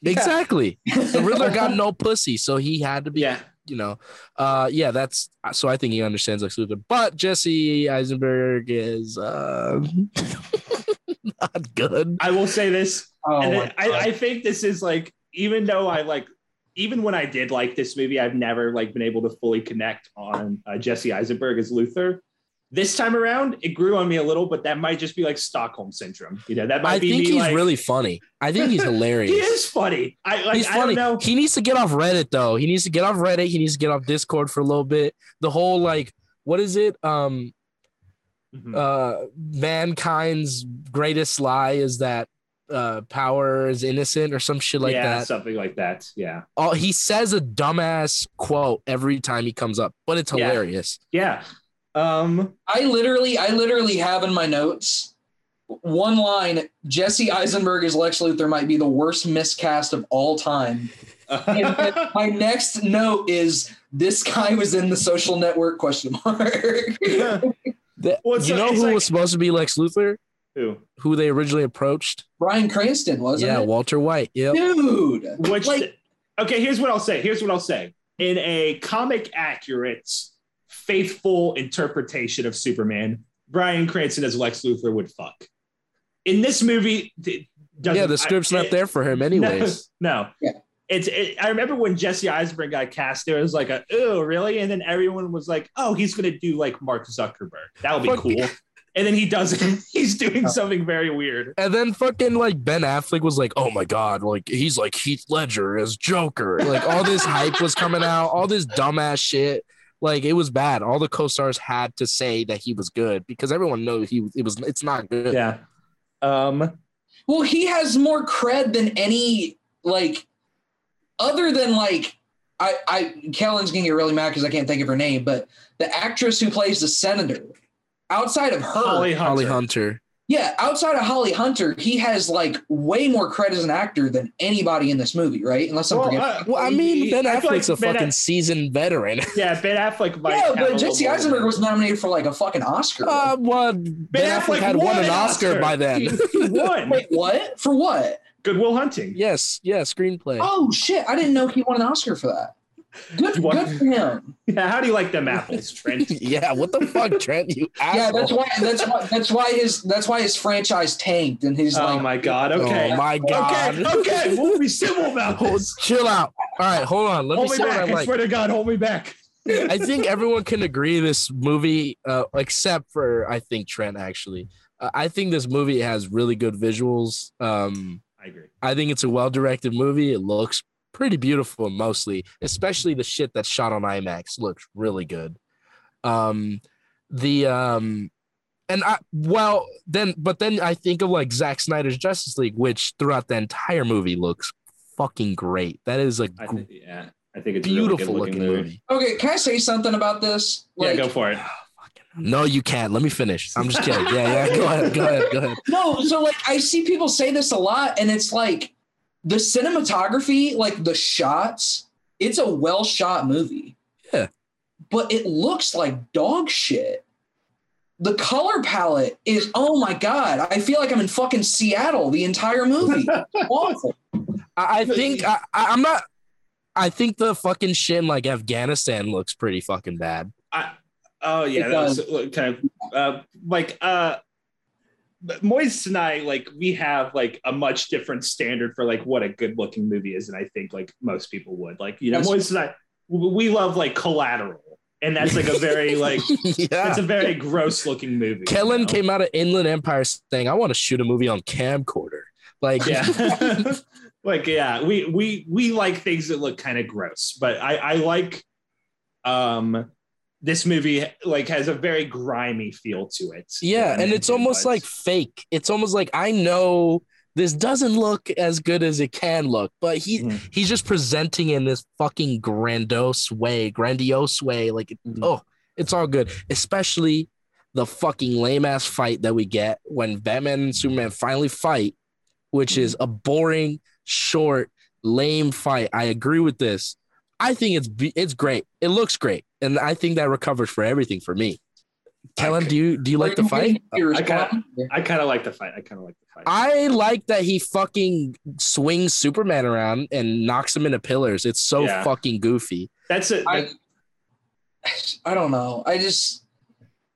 Exactly. The Riddler got no [laughs] pussy, so he had to be. Yeah. You know, uh, yeah, that's so. I think he understands Lex Luthor, but Jesse Eisenberg is uh, [laughs] not good. I will say this. Oh and I, I think this is like, even though I like, even when I did like this movie, I've never like been able to fully connect on uh, Jesse Eisenberg as Luthor. This time around, it grew on me a little, but that might just be like Stockholm syndrome. You know, that might I be I think he's like, really funny. I think he's [laughs] hilarious. he is funny. I like. He's I funny. don't know. He needs to get off Reddit though. He needs to get off Reddit. He needs to get off Discord for a little bit. The whole like, what is it? Um, Mhm. uh, mankind's greatest lie is that uh power is innocent or some shit like yeah, that. something like that. Yeah, Oh, he says a dumbass quote every time he comes up, but it's Yeah. hilarious. yeah. Um, I literally, I literally have in my notes one line: Jesse Eisenberg as Lex Luthor might be the worst miscast of all time. And, and [laughs] my next note is this guy was in the Social Network? Question mark. [laughs] The- Well, you like- know who like- was supposed to be Lex Luthor? who? Who they originally approached? Bryan Cranston wasn't yeah, it? Walter White. Yeah, Dude, Which like okay, here's what I'll say. Here's what I'll say. In a comic accurate, faithful interpretation of Superman, Bryan Cranston as Lex Luthor would fuck. In this movie, doesn't- Yeah, the script's I- not it- there for him anyways. [laughs] No. no. Yeah. It's. It, I remember when Jesse Eisenberg got cast. there was like, a, "Oh, really?" And then everyone was like, "Oh, he's gonna do like Mark Zuckerberg. That'll be Fuck. cool." And then he doesn't. [laughs] He's doing oh. something very weird. And then fucking like Ben Affleck was like, oh my God, like he's like Heath Ledger as Joker. Like all this hype was coming out, all this dumbass shit. Like it was bad. All the co-stars had to say that he was good because everyone knows he it was it's not good. Yeah. Um. Well, he has more cred than any like other than like I I Kellen's gonna get really mad because I can't think of her name, but the actress who plays the senator, outside of her, Holly Hunter. Holly Hunter. Yeah, outside of Holly Hunter, he has like way more credit as an actor than anybody in this movie, right? Unless I'm Well, forgetting. uh, Well, I mean, Ben I Affleck's like a Ben fucking Aff- seasoned veteran. [laughs] yeah, Ben Affleck might. yeah, but Jesse Eisenberg was nominated for like a fucking Oscar. Uh, well, Ben, Affleck, had won an Oscar, by then. He, [laughs] he won. Wait, what? For what? Good Will Hunting. yes, yeah, screenplay. Oh shit! I didn't know he won an Oscar for that. Good, What? good for him. [laughs] Yeah, how do you like them apples, Trent? [laughs] yeah, what the fuck, Trent? You asshole. [laughs] Yeah, that's why. That's why. That's why his. That's why his franchise tanked, and he's oh like, my god. Okay. Oh my god. Okay. Okay. We'll be civil about Hold, this. chill out. All right, hold on. Let Hold me me say what back. I I swear to God, hold me back. I think everyone can agree this movie, uh, except for I think Trent actually. Uh, I think this movie has really good visuals. Um, I agree. I think it's a well directed movie. It looks pretty beautiful mostly, especially the shit that's shot on IMAX looks really good. Um, the um, and I well then, but then I think of like Zack Snyder's Justice League, which throughout the entire movie looks fucking great. That is a I gr- think, yeah. I think it's a really beautiful looking movie. okay, can I say something about this? Yeah, go for it. [sighs] No, you can't. Let me finish. I'm just kidding. Yeah, yeah. Go ahead. Go ahead. Go ahead. [laughs] No, so like I see people say this a lot, and it's like the cinematography, like the shots, it's a well shot movie. Yeah. But it looks like dog shit. The color palette is oh my god. I feel like I'm in fucking Seattle the entire movie. [laughs] Awful. I, I think I, I, I'm not. I think the fucking shit in like Afghanistan looks pretty fucking bad. I, oh yeah, It that was kind of uh, like uh, but Moist and I like we have like a much different standard for like what a good looking movie is, and I think like most people would like you know That's- Moist and I we love like Collateral, and that's like a very [laughs] like yeah. it's a very gross looking movie. you Kellen know? came out of Inland Empire saying, "I want to shoot a movie on camcorder." Like, yeah [laughs] like yeah we we we like things that look kind of gross but i i like um this movie like has a very grimy feel to it yeah, and it's almost But- like fake. It's almost like I know this doesn't look as good as it can look, but he Mhm. he's just presenting in this fucking grandiose way, grandiose way. Like, Mhm. oh, it's all good, especially the fucking lame ass fight that we get when Batman and Superman finally fight, which is a boring, short, lame fight. I agree with this. I think it's it's great. It looks great, and I think that recovers for everything for me. Kellen, do you do you like the fight? I kinda- I kind of like the fight. I kind of like the fight. I like that he fucking swings Superman around and knocks him into pillars. It's so Yeah. fucking goofy. That's it. I, I don't know. I just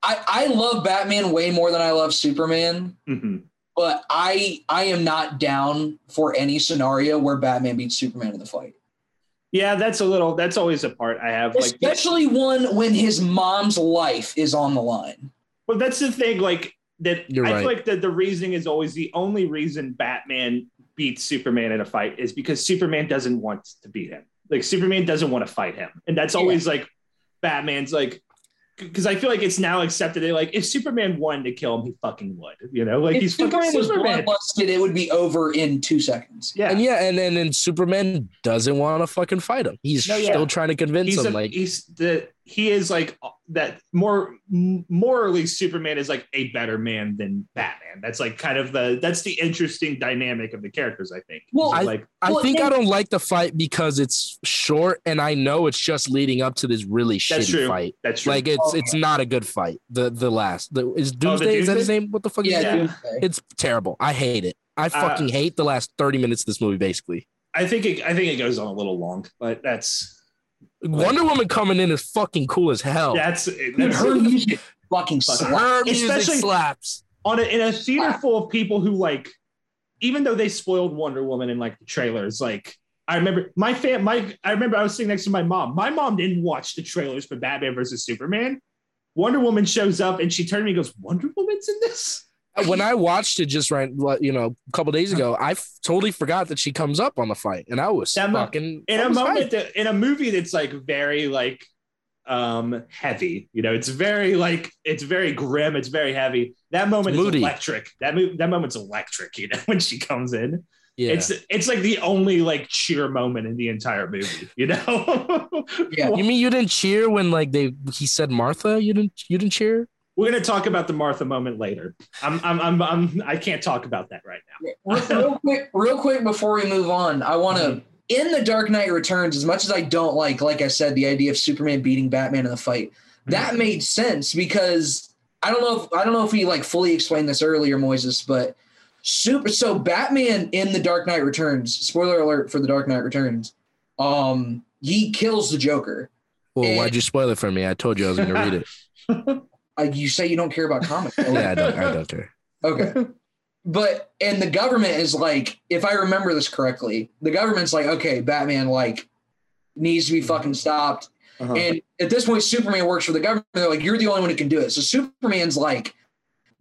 I I love Batman way more than I love Superman, Mhm. but I I am not down for any scenario where Batman beats Superman in the fight. Yeah, that's a little. That's always a part I have. Like, Especially one when his mom's life is on the line. Well, that's the thing. Like that, You're I right. feel like that the reasoning is always the only reason Batman beats Superman in a fight is because Superman doesn't want to beat him. Like Superman doesn't want to fight him, and that's always like Batman's like. Because I feel like it's now accepted. That, like if Superman wanted to kill him, he fucking would. You know, like if he's Superman fucking was Superman. bloodlusted, it would be over in two seconds. Yeah, And yeah, and then and Superman doesn't want to fucking fight him. He's No, yeah. still trying to convince he's him. a, like he's the he is like that more morally superman is like a better man than batman that's like kind of the that's the interesting dynamic of the characters i think Well, He's like I Well, think they- I don't like the fight because it's short, and I know it's just leading up to this really That's shitty true. fight. that's true Like it's Oh, it's not a good fight. The the last the is Oh, the Doomsday is that his name? What the fuck Yeah, his name? Doomsday. It's terrible. I hate it. I Uh, fucking hate the last thirty minutes of this movie. Basically, i think it, i think it goes on a little long but that's Wonder Woman coming in is fucking cool as hell. that's, that's her music fucking slaps. Her music Especially- slaps. on a, in a theater full of people who like even though they spoiled wonder woman in like the trailers like I remember my fam my I remember I was sitting next to my mom. My mom didn't watch the trailers for Batman versus Superman. Wonder Woman shows up and she turned to me and goes, Wonder Woman's in this? When I watched it just right, you know, a couple days ago, I f- totally forgot that she comes up on the fight, and I was That fucking In I a moment that in a movie that's like very like um heavy, you know, it's very like it's very grim, it's very heavy. That moment It's is moody. electric. That mo- that moment's electric, you know, [laughs] when she comes in. Yeah. It's it's like the only like cheer moment in the entire movie, you know. Yeah. you mean you didn't cheer when like they he said Martha? You didn't you didn't cheer? We're gonna talk about the Martha moment later. I'm I'm I'm, I'm I can't talk about that right now. real, real quick, real quick before we move on, I want to in the Dark Knight Returns. As much as I don't like, like I said, the idea of Superman beating Batman in the fight, that made sense because I don't know if I don't know if we like fully explained this earlier, Moises, but super. So Batman in the Dark Knight Returns. Spoiler alert for the Dark Knight Returns. Um, he kills the Joker. Well, Eh. why'd you spoil it for me? I told you I was going to read it. [laughs] Uh, you say you don't care about comics. [laughs] Yeah, I don't. I don't care. Okay. [laughs] But and the government is like, if I remember this correctly, the government's like, okay, Batman like needs to be fucking stopped. Uh-huh. And at this point, Superman works for the government. They're like, you're the only one who can do it. So Superman's like,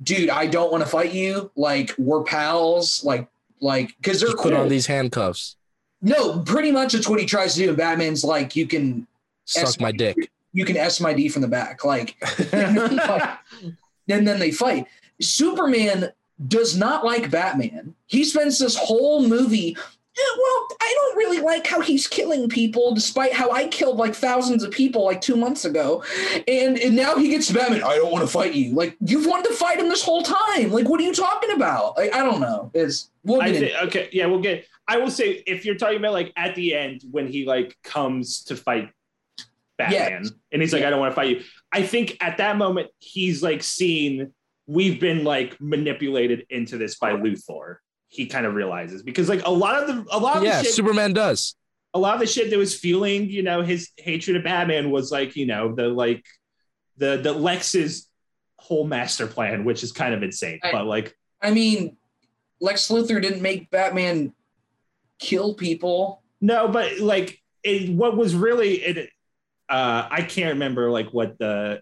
dude, I don't want to fight you. Like, we're pals. Like, like, because they're Just put on these handcuffs. no, pretty much it's what he tries to do. And Batman's like, you can Suck my dick. You can S my D from the back. [laughs] Like, and then they fight. Superman does not like Batman. He spends this whole movie. "Eh, Well, I don't really like how he's killing people, despite how I killed like thousands of people like two months ago. And, and now he gets Batman. I don't want to fight you. Like you've wanted to fight him this whole time. Like what are you talking about? Like I don't know. Is we'll get thi- into- okay, yeah, we'll get. I will say if you're talking about like at the end when he like comes to fight Batman and he's like, Yeah. I don't want to fight you. I think at that moment he's like seeing we've been like manipulated into this by Luthor. He kind of realizes because like a lot of the a lot of Yeah, shit, Superman does. a lot of the shit that was fueling, you know, his hatred of Batman was like, you know, the like the the Lex's whole master plan, which is kind of insane. I- but like I mean, Lex Luthor didn't make Batman kill people. No, but like it, what was really it uh I can't remember like what the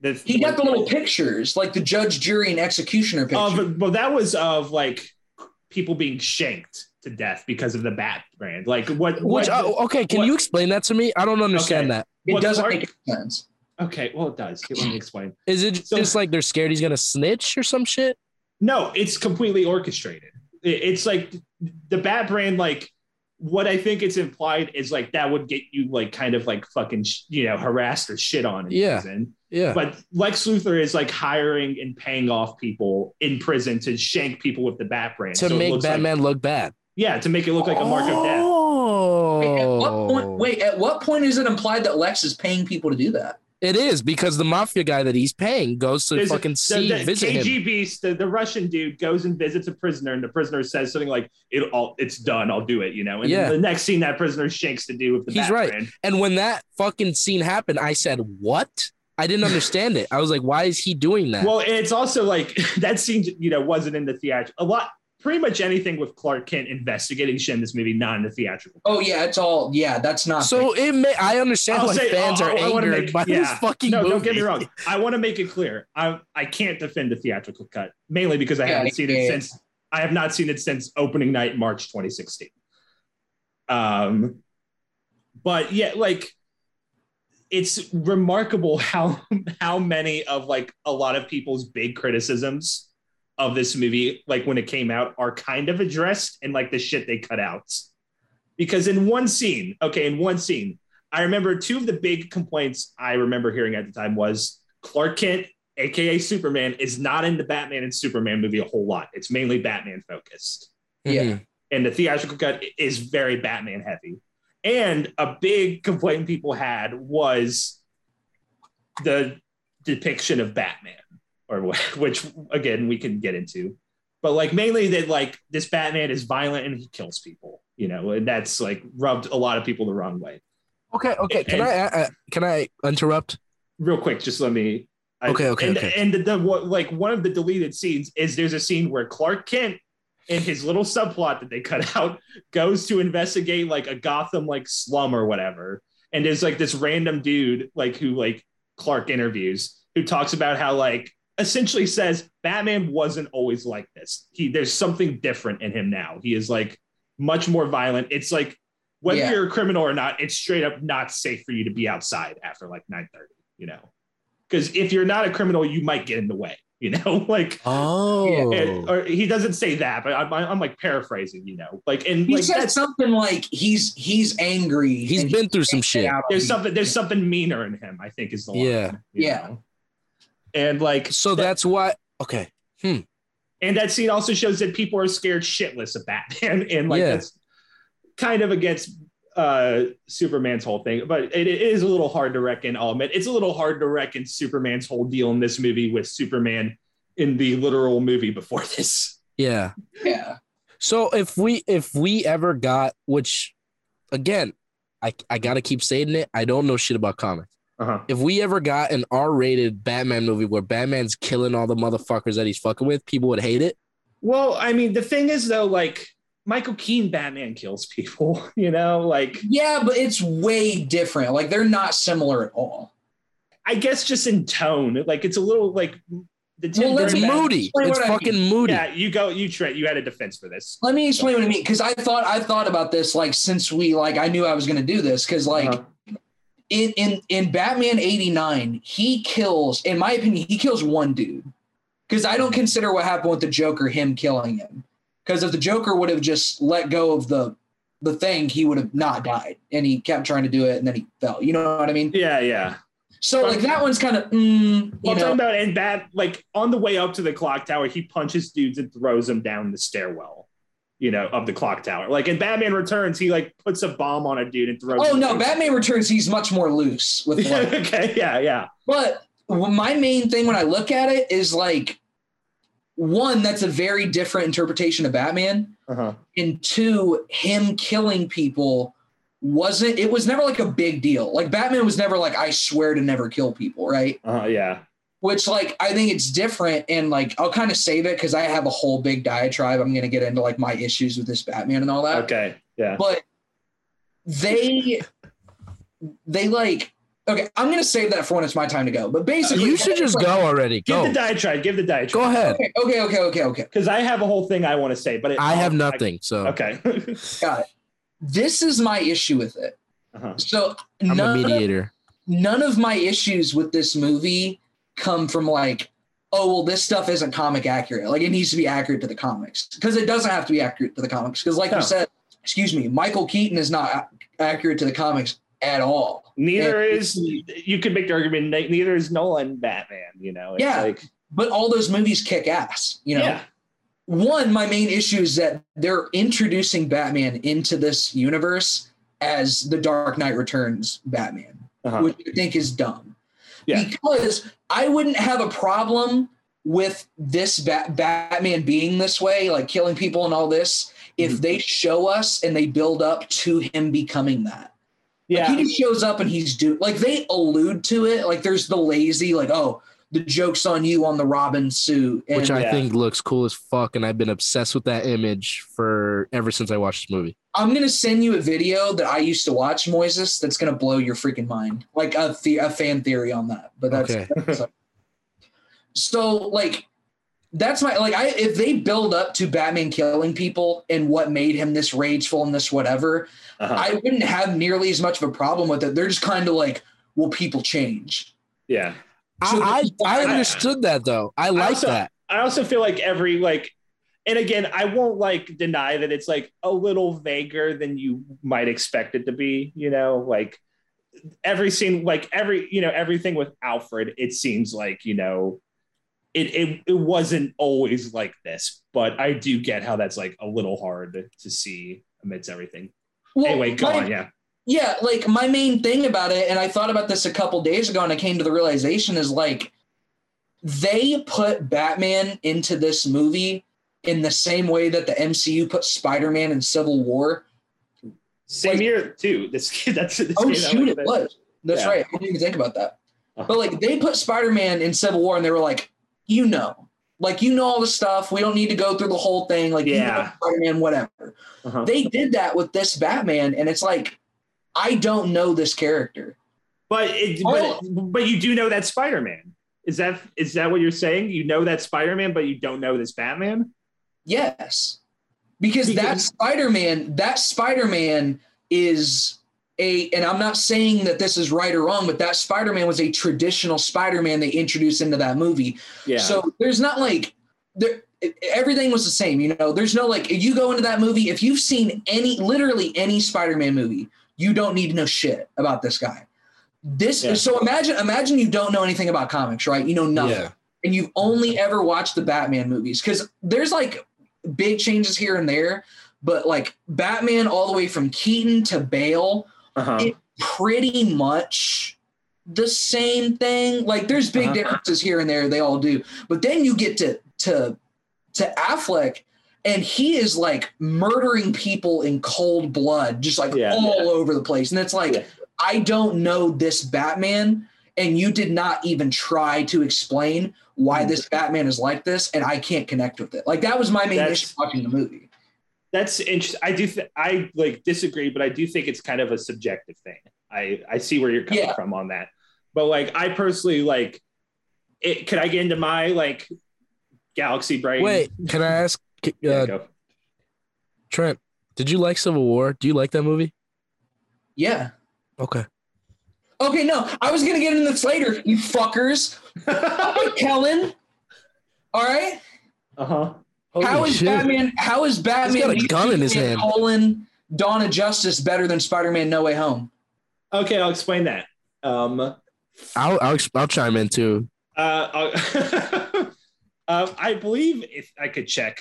the He got the little pictures, like the judge, jury, and executioner picture. Oh, but, but that was of like people being shanked to death because of the bat brand. Like what? Which what uh, okay, can what- you explain that to me? I don't understand Okay. that. it what doesn't Clark- make sense. okay, well it does. Let me explain. Is it So- just like they're scared he's gonna snitch or some shit? No, it's completely orchestrated. It's like the bat brand. Like what I think it's implied is like that would get you like kind of like fucking you know harassed or shit on in Yeah. prison. Yeah. But Lex Luthor is like hiring and paying off people in prison to shank people with the bat brand to So it make looks like- Batman look bad. yeah, to make it look like a mark of death. Oh. Wait, at what point? Wait, at what point is it implied that Lex is paying people to do that? It is because the mafia guy that he's paying goes to There's a- fucking see the, the visit him. The, the Russian dude goes and visits a prisoner, and the prisoner says something like, "It all, it's done. I'll do it." You know. And Yeah. the next scene, that prisoner shanks the dude with the He's right. brand. And when that fucking scene happened, I said, "What?" I didn't understand it. I was like, "Why is he doing that?" Well, it's also like [laughs] that scene, you know, wasn't in the theatrical. A lot, pretty much anything with Clark Kent investigating shit in this movie, not in the theatrical. Oh yeah, it's all yeah. That's not so it may I understand I'll why say- fans I- are I wanna angered make- by this yeah. fucking no, movie. don't get me wrong. I want to make it clear. I I can't defend the theatrical cut mainly because I Yeah, haven't seen yeah, it yeah. since I have not seen it since opening night March 2016. Um, but yeah, like it's remarkable how [laughs] how many of like a lot of people's big criticisms of this movie, like when it came out, are kind of addressed in like the shit they cut out. Because in one scene, okay, in one scene, I remember two of the big complaints I remember hearing at the time was Clark Kent, aka Superman, is not in the Batman and Superman movie a whole lot. It's mainly Batman focused. Yeah. Mhm. And the theatrical cut is very Batman heavy. And a big complaint people had was the depiction of Batman, or [laughs] which again we can get into. But like mainly that like this Batman is violent and he kills people, you know, and that's like rubbed a lot of people the wrong way. Okay, okay. Can I uh, can I interrupt? real quick, just let me. I- Okay, okay, and, okay. And the, the what, like one of the deleted scenes is there's a scene where Clark Kent, in his little subplot that they cut [laughs] out, goes to investigate like a Gotham like slum or whatever, and there's like this random dude like who like Clark interviews who talks about how like essentially says Batman wasn't always like this. He there's something different in him now. He is like much more violent. It's like whether Yeah. you're a criminal or not, it's straight up not safe for you to be outside after like 9:30, you know. Because if you're not a criminal, you might get in the way, [laughs] you know, like Oh, and- or he doesn't say that, but I'm, I'm like paraphrasing, you know, like and He like said that's, something like he's he's angry. He's been through some can't shit. get out of there's something there's something meaner in him. I think is the line, Yeah. you Yeah. know? And like So that's why. Okay. and that scene also shows that people are scared shitless of Batman, [laughs] and like Yeah. that's kind of against uh Superman's whole thing. But it, it is a little hard to reckon. I'll admit it's a little hard to reckon Superman's whole deal in this movie with Superman in the literal movie before [laughs] this. Yeah. Yeah. So if we if we ever got which again, I I gotta keep saying it. I don't know shit about comics. Uh-huh. If we ever got an R-rated Batman movie where Batman's killing all the motherfuckers that he's fucking with, people would hate it. Well, I mean, the thing is though, like Michael Keaton Batman kills people, [laughs] you know, like Yeah, but it's way different. Like they're not similar at all. I guess just in tone, like it's a little like the Tim Well, let's It's moody. It's what I fucking moody. Yeah, you go, you Trent, you had a defense for this. Let me explain what I mean because I thought I thought about this like since we like I knew I was gonna do this because like Uh-huh. In in in Batman '89 he kills in my opinion he kills one dude. Because I don't consider what happened with the Joker him killing him. Because if the Joker would have just let go of the the thing he would have not died. And he kept trying to do it and then he fell. You know what I mean? Yeah, yeah. so like that one's kind of mm, Well, I'm talking about and that like on the way up to the clock tower, he punches dudes and throws them down the stairwell, you know, of the clock tower. Like in Batman Returns, he like puts a bomb on a dude and throws. oh no Batman Returns he's much more loose with [laughs] like okay, yeah, yeah. But my main thing when I look at it is like, one, that's a very different interpretation of Batman. Uh-huh. And two, him killing people wasn't, it was never like a big deal. Like Batman was never like, I swear to never kill people, right? Uh-huh, yeah. Which, like, I think it's different. And like, I'll kind of save it because I have a whole big diatribe. I'm going to get into like my issues with this Batman and all that Okay. Yeah. but they they like okay i'm gonna save that for when it's my time to go but basically You should just go already. Give Go. the diatribe. Give the diatribe. Go ahead. okay okay okay okay okay Because I have a whole thing I want to say, but it, I have nothing. So Okay. [laughs] got it this is my issue with it uh-huh. so I'm none of, mediator. none of my issues with this movie come from like oh well this stuff isn't comic accurate like it needs to be accurate to the comics because it doesn't have to be accurate to the comics because like No. you said excuse me michael keaton is not accurate to the comics at all Neither is you could make the argument. Neither is Nolan Batman. You know. It's Yeah. Like, but all those movies kick ass you know yeah. one, my main issue is that they're introducing Batman into this universe as the Dark Knight Returns Batman, Uh-huh. which I think is dumb. Yeah. Because I wouldn't have a problem with this Bat- Batman being this way, like killing people and all this, if Mhm. they show us and they build up to him becoming that. Like Yeah. he just shows up and he's do like they allude to it. Like there's the lazy, like, oh, the joke's on you on the Robin suit. And which I Yeah. think looks cool as fuck, and I've been obsessed with that image for ever since I watched this movie. I'm gonna send you a video that I used to watch, Moises, that's gonna blow your freaking mind. Like a the- a fan theory on that. But that's Okay. [laughs] that's- so like that's my like I if they build up to Batman killing people and what made him this rageful and this whatever, Uh-huh. I wouldn't have nearly as much of a problem with it. They're just kind of like, will people change? yeah. I, I, I I- understood that though. I like also- that. I also feel like every like and again, I won't like deny that it's like a little vaguer than you might expect it to be, you know, like every scene, like every, you know, everything with Alfred, it seems like, you know, it, it it wasn't always like this, but I do get how that's like a little hard to see amidst everything. Well, anyway, go my- on, yeah. Yeah, like my main thing about it, and I thought about this a couple days ago, and I came to the realization is like they put Batman into this movie in the same way that the MCU put Spider-Man in Civil War. Same like- year too. [laughs] This that's this Oh shoot, it was. That's Yeah. right. I didn't even think about that. Uh-huh. But like they put Spider-Man in Civil War, and they were like, you know, like you know all the stuff. We don't need to go through the whole thing. Like, you know Yeah. Spider-Man, whatever. Uh-huh. They did that with this Batman, and it's like, I don't know this character. But it, Oh. but but you do know that Spider Man. Is that is that what you're saying? You know that Spider Man, but you don't know this Batman. Yes. Because that Spider-Man, that Spider-Man is a and I'm not saying that this is right or wrong, but that Spider-Man was a traditional Spider-Man they introduced into that movie. Yeah. So there's not like there everything was the same, you know. There's no like you go into that movie if you've seen any literally any Spider-Man movie, you don't need to know shit about this guy. This Yeah. so imagine imagine you don't know anything about comics, right? You know nothing Yeah. and you've only ever watched the Batman movies because there's like big changes here and there, but like Batman all the way from Keaton to Bale, uh-huh. pretty much the same thing. Like there's big Uh-huh. differences here and there, they all do. But then you get to to to Affleck and he is like murdering people in cold blood, just like Yeah. all over the place. And it's like, Yeah. I don't know this Batman, and you did not even try to explain why Mhm. this Batman is like this, and I can't connect with it. Like that was my main That's- issue watching the movie. That's interesting. I do. Th- I like disagree, but I do think it's kind of a subjective thing. I I see where you're coming Yeah. from on that. But like, I personally like. It, could I get into my like galaxy brain? Wait, can I ask uh, Yeah, go. Trent? Did you like Civil War? Do you like that movie? Yeah. Okay. Okay, no, I was gonna get into this later, you fuckers. [laughs] Kellen. All right. uh huh. how Holy is shit. Batman? How is Batman? got a gun in his Superman hand. Colon Dawn of Justice better than Spider-Man No Way Home? Okay, I'll explain that. Um, uh, I'll, I'll I'll chime in too. I'll- [laughs] uh, I believe if I could check.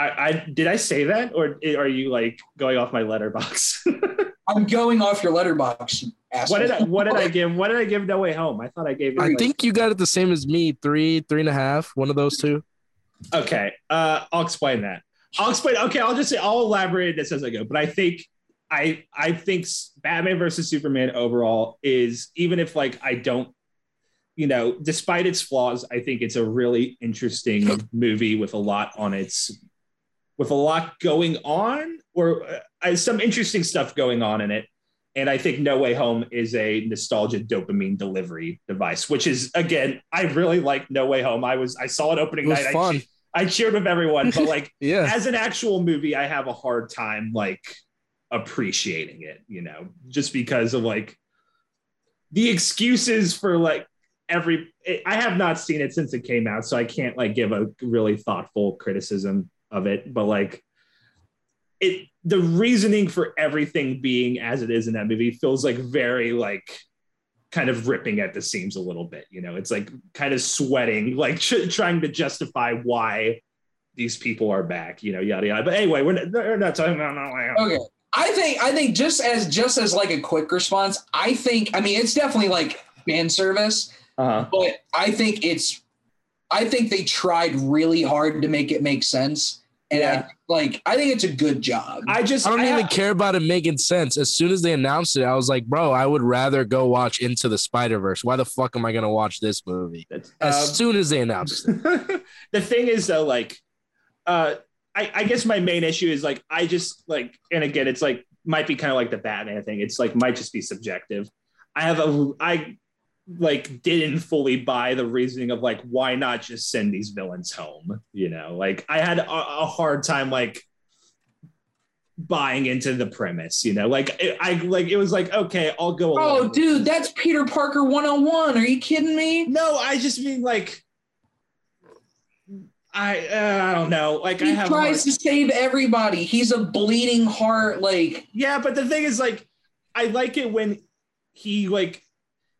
I, I did I say that, or are you like going off my Letterboxd? [laughs] I'm going off your Letterboxd. you asshole. what did I what did I [laughs] give? What did I give No Way Home? I thought I gave it. I like- think you got it the same as me. Three, three and a half. One of those two. Okay, uh, I'll explain that. I'll explain. Okay, I'll just say I'll elaborate this as I go. But I think I I think Batman versus Superman overall is even if like I don't, you know, despite its flaws, I think it's a really interesting movie with a lot on its with a lot going on or uh, some interesting stuff going on in it. And I think No Way Home is a nostalgia dopamine delivery device, which is again, I really like No Way Home. I was I saw it opening It was night. I fun. che- I cheered with everyone, but like [laughs] Yeah. as an actual movie, I have a hard time like appreciating it, you know, just because of like the excuses for like every I have not seen it since it came out, so I can't like give a really thoughtful criticism of it, but like it the reasoning for everything being as it is in that movie feels like very like kind of ripping at the seams a little bit you know it's like kind of sweating [laughs] like tr- trying to justify why these people are back you know yada yada but anyway we're not, we're not talking about Okay. I think I think just as just as like a quick response, I think I mean it's definitely like fan service, Uh-huh. but I think it's I think they tried really hard to make it make sense. And Yeah. I, like I think it's a good job. I just I don't even have- care about it making sense. As soon as they announced it, I was like, bro, I would rather go watch Into the Spider Verse. Why the fuck am I gonna watch this movie? As um, soon as they announced it. [laughs] the thing is though, like, uh, I, I guess my main issue is like I just like, and again, it's like might be kind of like the Batman thing. It's like might just be subjective. I have a I like didn't fully buy the reasoning of like why not just send these villains home. You know, like I had a, a hard time like buying into the premise. You know, like it, I like it was like okay, I'll go. oh, dude, that's Peter Parker 101. Are you kidding me? no, I just mean like I uh, I don't know. Like I He have tries to save everybody. He's a bleeding heart. Like Yeah, but the thing is like I like it when he like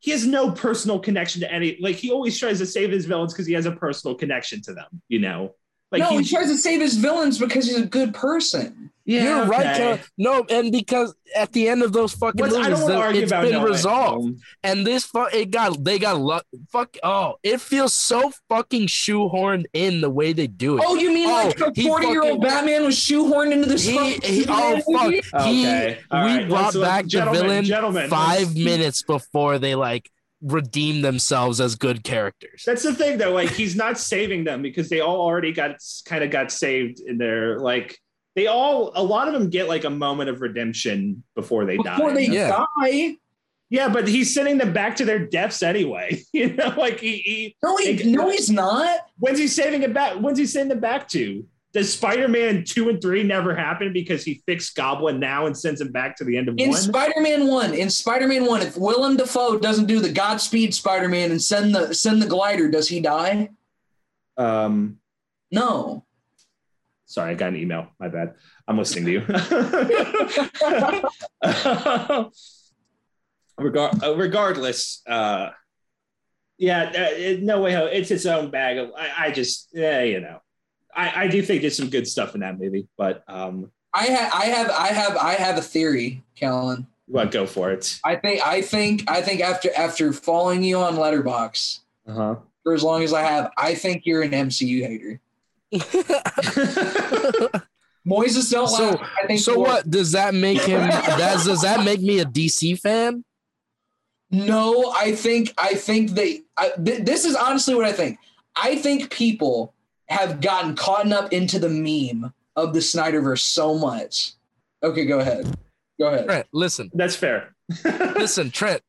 he has no personal connection to any like he always tries to save his villains because he has a personal connection to them, you know. Like no, he he's- tries to save his villains because he's a good person. Yeah, You're right, okay. Kel. No, and because at the end of those fucking What's- I movies, don't the- argue it's about been no resolved. home. And this fu- it got they got luck. Fuck. Oh, it feels so fucking shoehorned in the way they do it. Oh, you mean like Oh, the he 40 year old Batman was shoehorned into this He, he, oh Superman fuck! movie? He, Okay. All we right. brought Let's- let's- back the villain gentlemen, 5 let's- minutes before they like redeem themselves as good characters. That's the thing though, like he's not saving them because they all already got kind of got saved in their like they all a lot of them get like a moment of redemption before they die. Before they Yeah. die. Yeah, but he's sending them back to their deaths anyway. [laughs] You know, like he, he No, he, Ex- no, he's not. when's he saving it back? When's he sending them back to? Does Spider-Man two and three never happen because he fixed Goblin now and sends him back to the end of In one? Spider-Man One, in Spider-Man One, if Willem Dafoe doesn't do the Godspeed Spider-Man and send the send the glider, does he die? um, No. Sorry, I got an email. My bad. I'm listening to you. [laughs] Regar- uh, regardless, uh, yeah, uh, no way. Home. It's its own bag. Of, I, I just, yeah, you know, I, I do think there's some good stuff in that movie, but um, I have, I have, I have, I have a theory, Kellen. well, go for it. I think, I think, I think after after following you on Letterboxd Uh for as long as I have, I think you're an MCU hater. Huh. Moises don't So- laugh. I think so you're- what does that make him? That does that make me a DC fan? No, I think I think they. I, th- this is honestly what I think. I think people have gotten caught up into the meme of the Snyderverse so much. Okay, go ahead. Go ahead. Trent, listen, That's fair. [laughs] listen, Trent.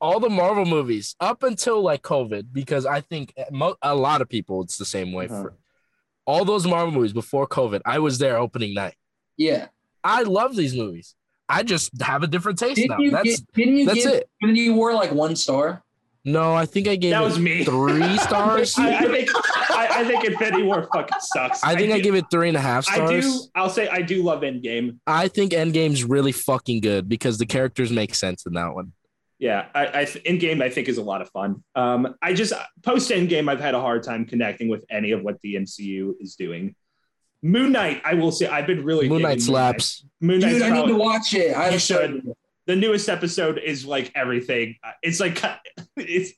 All the Marvel movies up until like COVID, because I think mo- a lot of people it's the same way. Uh-huh. For all those Marvel movies before COVID, I was there opening night. Yeah. I love these movies. I just have a different taste Didn't now. you That's get, didn't you that's give, it. Didn't you wore like one star? no. I think I gave That it was me. three [laughs] stars. I, I think I, I think Infinity War fucking sucks. I think I, do- give it three and a half stars. I do. I'll say I do love Endgame. I think Endgame's really fucking good because the characters make sense in that one. Yeah, I, I Endgame I think is a lot of fun. Um, I just post end game I've had a hard time connecting with any of what the MCU is doing. Moon Knight, I will say I've been really Moon Knight slaps. Moon Knight. Dude, I need to watch it. I You have should. The newest episode is like everything. It's like [laughs] it's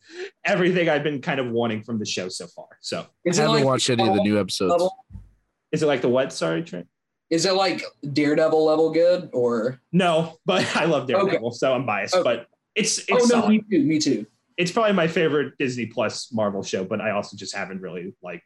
everything I've been kind of wanting from the show so far. So Is I haven't like watched any of the new episodes. level? is it like the what? Sorry, Trent. Is it like Daredevil level good or? No, but [laughs] I love Daredevil, so I'm biased. Okay. But it's it's oh no, solid. me too. Me too. it's probably my favorite Disney Plus Marvel show, but I also just haven't really liked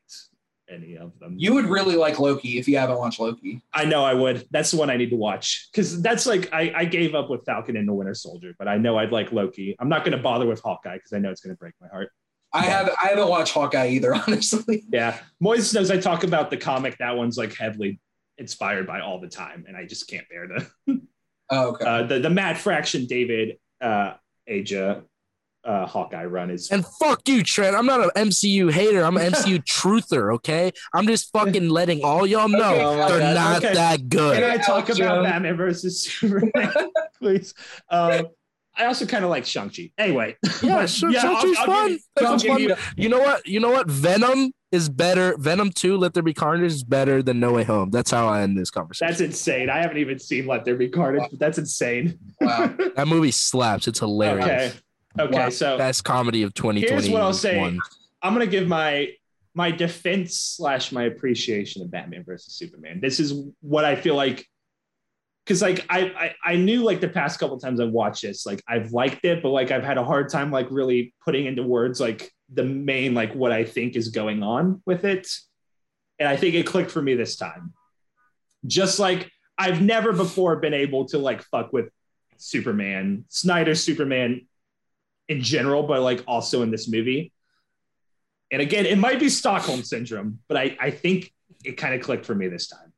any of them. You would really like Loki if you haven't watched Loki. I know I would. That's the one I need to watch because that's like I, I gave up with Falcon and the Winter Soldier, but I know I'd like Loki. I'm not going to bother with Hawkeye because I know it's going to break my heart. I have I haven't watched Hawkeye either, [laughs] honestly. Yeah, Moise knows I talk about the comic. That one's like heavily inspired by all the time, and I just can't bear the [laughs] Oh, okay. uh, the the Matt Fraction David uh, Aja uh, Hawkeye run is And fuck you, Trent. I'm not an MCU hater. I'm an MCU [laughs] truther. Okay, I'm just fucking letting all y'all know Okay, oh they're God. not Okay. that good. Can. I talk Joe. about Batman versus Superman, [laughs] please? Um, I also kind of like Shang-Chi. Anyway. Yeah, [laughs] sure, yeah, Shang-Chi's I'll fun. you- That's I'll what's give fun. you- You know what? You know what? Venom is better. Venom Two, Let There Be Carnage is better than No Way Home. That's how I end this conversation. That's insane. I haven't even seen Let There Be Carnage, but that's insane. wow. [laughs] that movie slaps. It's hilarious. Okay. Okay, Wow. so Best comedy of 2021. Here's what I'll say. I'm gonna give my my defense slash my appreciation of Batman versus Superman. This is what I feel like because like I, I I knew like the past couple times I've watched this, like I've liked it, but like I've had a hard time like really putting into words like the main like what I think is going on with it. And I think it clicked for me this time. Just like I've never before been able to like fuck with Superman, Snyder Superman in general, but like also in this movie. And again, it might be Stockholm syndrome, but I, I think it kind of clicked for me this time.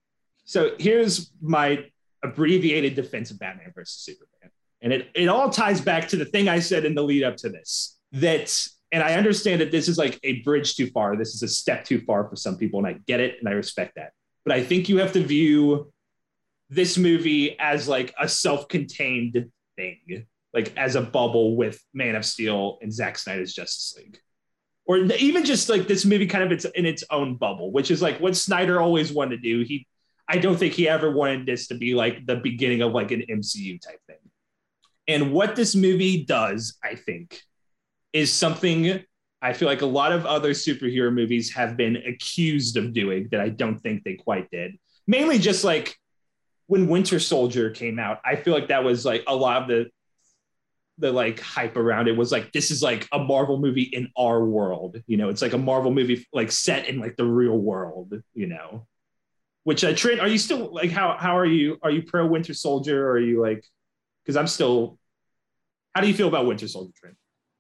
So here's my abbreviated defense of Batman versus Superman. And it, it all ties back to the thing I said in the lead up to this that, and I understand that this is like a bridge too far. This is a step too far for some people, and I get it and I respect that. But I think you have to view this movie as like a self contained thing, like as a bubble with Man of Steel and Zack Snyder's Justice League or even just like this movie kind of it's in its own bubble, which is like what Snyder always wanted to do. He, I don't think he ever wanted this to be like the beginning of like an MCU type thing. And what this movie does, I think, is something I feel like a lot of other superhero movies have been accused of doing that I don't think they quite did. Mainly just like when Winter Soldier came out, I feel like that was like a lot of the the like hype around it was like this is like a Marvel movie in our world. You know, it's like a Marvel movie like set in like the real world, you know. Which uh Trent, are you still like how how are you? Are you pro Winter Soldier or are you like because I'm still how do you feel about Winter Soldier, Trent?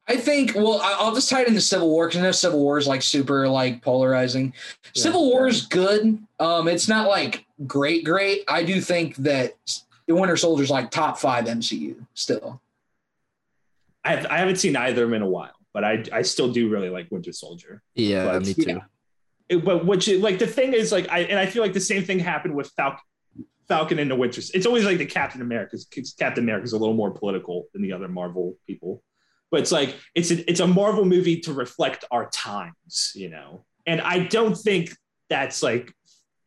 I think. Well, I- I'll just tie it into Civil War because I know Civil War is like super like polarizing. Yeah. Civil War is good. Um, it's not like great, great. I do think that the Winter Soldier's like top five MCU still. I, have, I haven't seen either of them in a while, but I I still do really like Winter Soldier. Yeah, But- me too. yeah. It, but which like the thing is like I and I feel like the same thing happened with Falcon Falcon and the Winter. It's always like the Captain America's Captain America's a little more political than the other Marvel people, but it's like it's a, it's a Marvel movie to reflect our times, you know. And I don't think that's like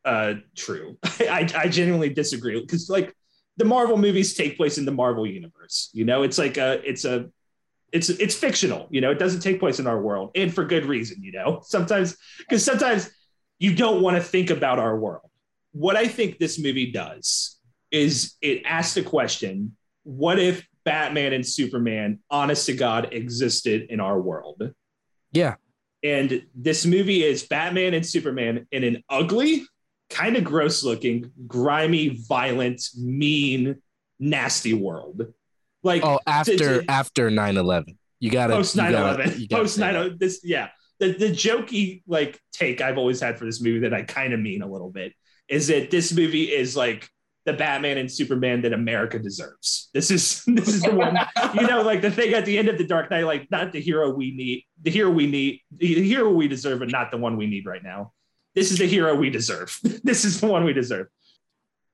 uh true. [laughs] I I genuinely disagree because like the Marvel movies take place in the Marvel universe, you know. It's like a it's a it's it's fictional, you know. It doesn't take place in our world, and for good reason, you know. [laughs] Sometimes because sometimes you don't want to think about our world. What I think this movie does is it asks the question: What if Batman and Superman, honest to God, existed in our world? Yeah. And this movie is Batman and Superman in an ugly, kind of gross looking, grimy, violent, mean, nasty world. Like Oh, after to- after 9-11. You gotta post 9-11. gotta Post say 9. This, yeah. The, the jokey like take I've always had for this movie that I kind of mean a little bit is that this movie is like the Batman and Superman that America deserves. This is [laughs] this is the one, you know, like the thing at the end of the Dark Knight, like not the hero we need, the hero we need, the hero we deserve, and not the one we need right now. This is the hero we deserve. [laughs] this is the one we deserve.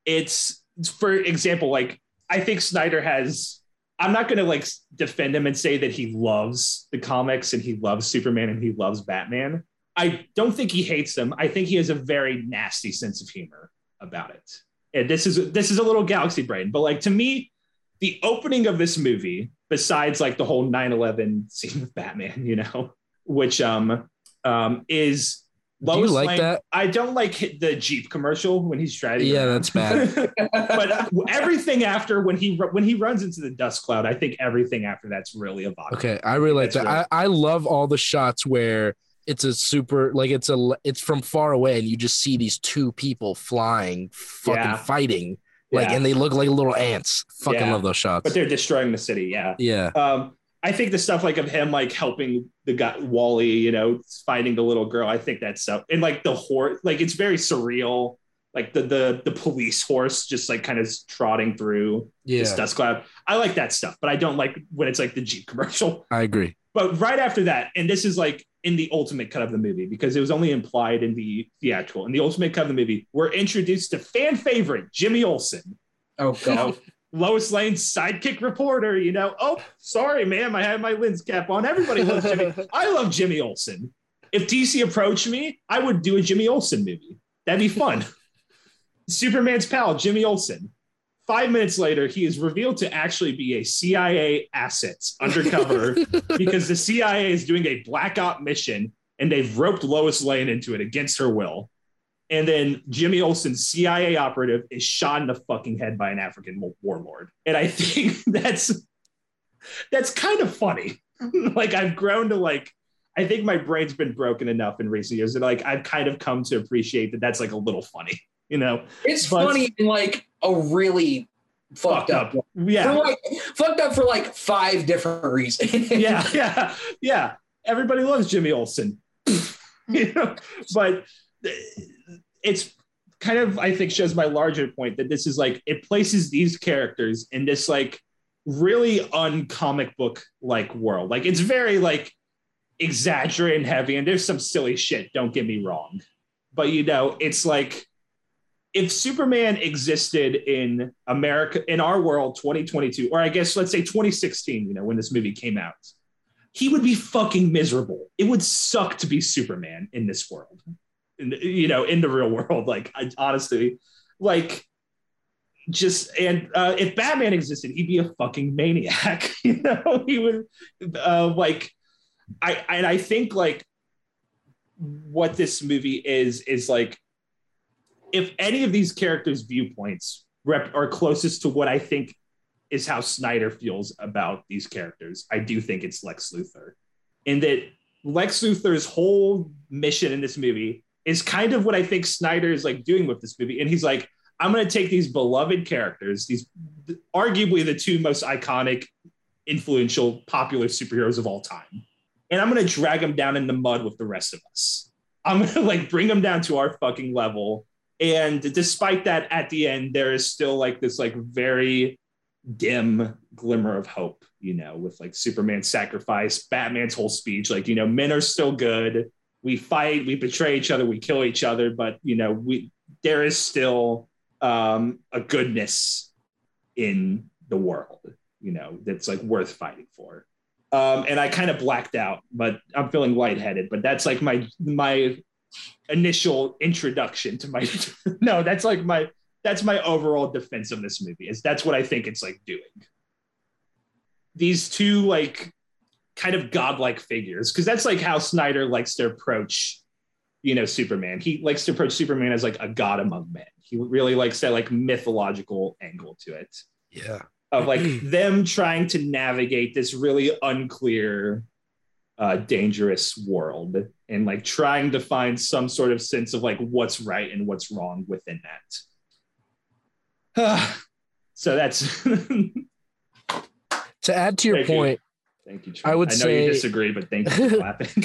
It's for example, like I think Snyder has I'm not going to like defend him and say that he loves the comics and he loves Superman and he loves Batman. I don't think he hates them. I think he has a very nasty sense of humor about it. And this is this is a little galaxy brain, but like to me, the opening of this movie, besides like the whole 9/11 scene with Batman, you know, which um um is Do you like Lane- that? I don't like the Jeep commercial when he's driving. Yeah, around. that's bad. [laughs] but everything after when he when he runs into the dust cloud, I think everything after that's really evocative. Okay, I really like That's that. I, I love all the shots where it's a super like it's a it's from far away and you just see these two people flying, fucking Yeah. fighting, like Yeah. and they look like little ants. Fucking Yeah. love those shots. but they're destroying the city. Yeah. yeah, Um, I think the stuff like of him like helping the guy Wally, you know, finding the little girl. I think that stuff and like the horse, like it's very surreal. Like the the the police horse just like kind of trotting through this dust cloud. I like that stuff, but I don't like when it's like the Jeep commercial. I agree. But right after that, and this is like in the ultimate cut of the movie because it was only implied in the theatrical. In the ultimate cut of the movie, we're introduced to fan favorite Jimmy Olsen, Oh god. [laughs] Lois Lane's sidekick reporter. You know, oh, sorry, ma'am, I had my lens cap on. Everybody loves Jimmy. [laughs] I love Jimmy Olsen. If DC approached me, I would do a Jimmy Olsen movie. That'd be fun. [laughs] Superman's pal, Jimmy Olsen. Five minutes later, he is revealed to actually be a CIA asset undercover [laughs] because the CIA is doing a black op mission and they've roped Lois Lane into it against her will. And then Jimmy Olsen's CIA operative is shot in the fucking head by an African warlord. And I think [laughs] that's that's kind of funny. [laughs] like I've grown to like I think my brain's been broken enough in recent years that like I've kind of come to appreciate that that's like a little funny, you know. It's but, funny in like a really fucked, up. up. Yeah. Like, fucked up for like five different reasons. [laughs] yeah, [laughs] yeah, yeah. Everybody loves Jimmy Olsen. [laughs] you know, but it's kind of I think shows my larger point that this is like it places these characters in this like really uncomic book like world. Like it's very like exaggerated and heavy, and there's some silly shit. Don't get me wrong, but you know, it's like if Superman existed in America, in our world, 2022, or I guess let's say 2016, you know, when this movie came out, he would be fucking miserable. It would suck to be Superman in this world, in, you know, in the real world. Like, I, honestly, like, just and uh, if Batman existed, he'd be a fucking maniac. [laughs] you know, he would uh, like I and I think like what this movie is is like if any of these characters' viewpoints rep are closest to what I think is how Snyder feels about these characters, I do think it's Lex Luthor. In that Lex Luthor's whole mission in this movie is kind of what I think Snyder is like doing with this movie. And he's like, I'm going to take these beloved characters, these arguably the two most iconic, influential, popular superheroes of all time and I'm gonna drag them down in the mud with the rest of us. I'm gonna like bring them down to our fucking level. And despite that, at the end, there is still like this like very dim glimmer of hope, you know, with like Superman's sacrifice, Batman's whole speech, like, you know, men are still good. We fight, we betray each other, we kill each other, but you know, we there is still um a goodness in the world, you know, that's like worth fighting for um, and I kind of blacked out, but I'm feeling lightheaded. But that's like my my initial introduction to my. [laughs] no, that's like my that's my overall defense of this movie. Is that's what I think it's like doing. These two like kind of godlike figures, because that's like how Snyder likes to approach, you know, Superman. He likes to approach Superman as like a god among men. He really likes that like mythological angle to it. Yeah of like [clears throat] them trying to navigate this really unclear uh, dangerous world and like trying to find some sort of sense of like what's right and what's wrong within that. [sighs] So that's to add to your thank point you. thank you i would I know say you disagree but thank you for [laughs] clapping.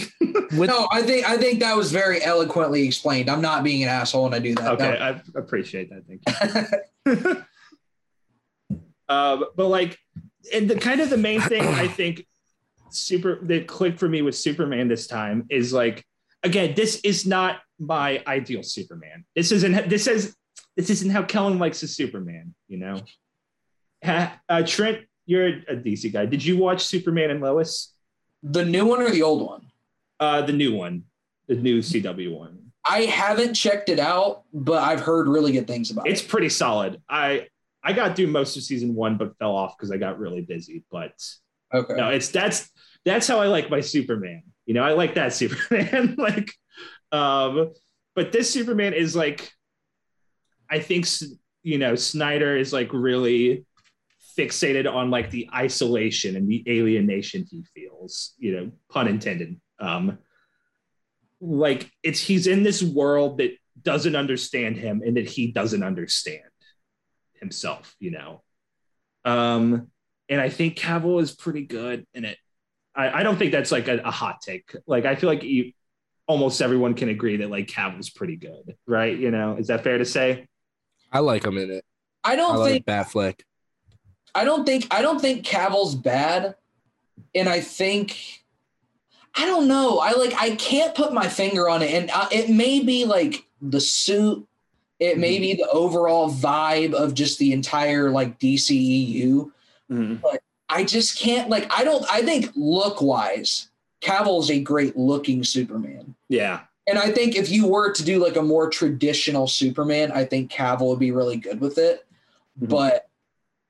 With, no i think i think that was very eloquently explained. I'm not being an asshole when i do that. Okay no. i appreciate that. Thank you. [laughs] Uh, but like, and the kind of the main thing I think super that clicked for me with Superman this time is like, again, this is not my ideal Superman. This isn't this is this isn't how Kellen likes his Superman. You know, uh, Trent, you're a DC guy. Did you watch Superman and Lois? The new one or the old one? Uh, the new one, the new CW one. I haven't checked it out, but I've heard really good things about it's it. It's pretty solid. I I got through most of season one, but fell off because I got really busy. But okay, no, it's that's that's how I like my Superman. You know, I like that [laughs] Superman. like, um, but this Superman is like, I think you know Snyder is like really fixated on like the isolation and the alienation he feels. You know, pun intended. Um, like it's he's in this world that doesn't understand him and that he doesn't understand himself, you know. Um, and I think Cavill is pretty good in it. I, I don't think that's like a, a, hot take. Like I feel like you, almost everyone can agree that like Cavill's pretty good, right? You know, is that fair to say? I like him in it. I don't I think Batfleck. I don't think I don't think Cavill's bad, and I think I don't know. I like I can't put my finger on it, and uh, it may be like the suit it mm-hmm. may be the overall vibe of just the entire like DCEU, mm-hmm. but I just can't like I don't I think look wise, Cavill is a great looking Superman. Yeah. And I think if you were to do like a more traditional Superman, I think Cavill would be really good with it. Mm-hmm. But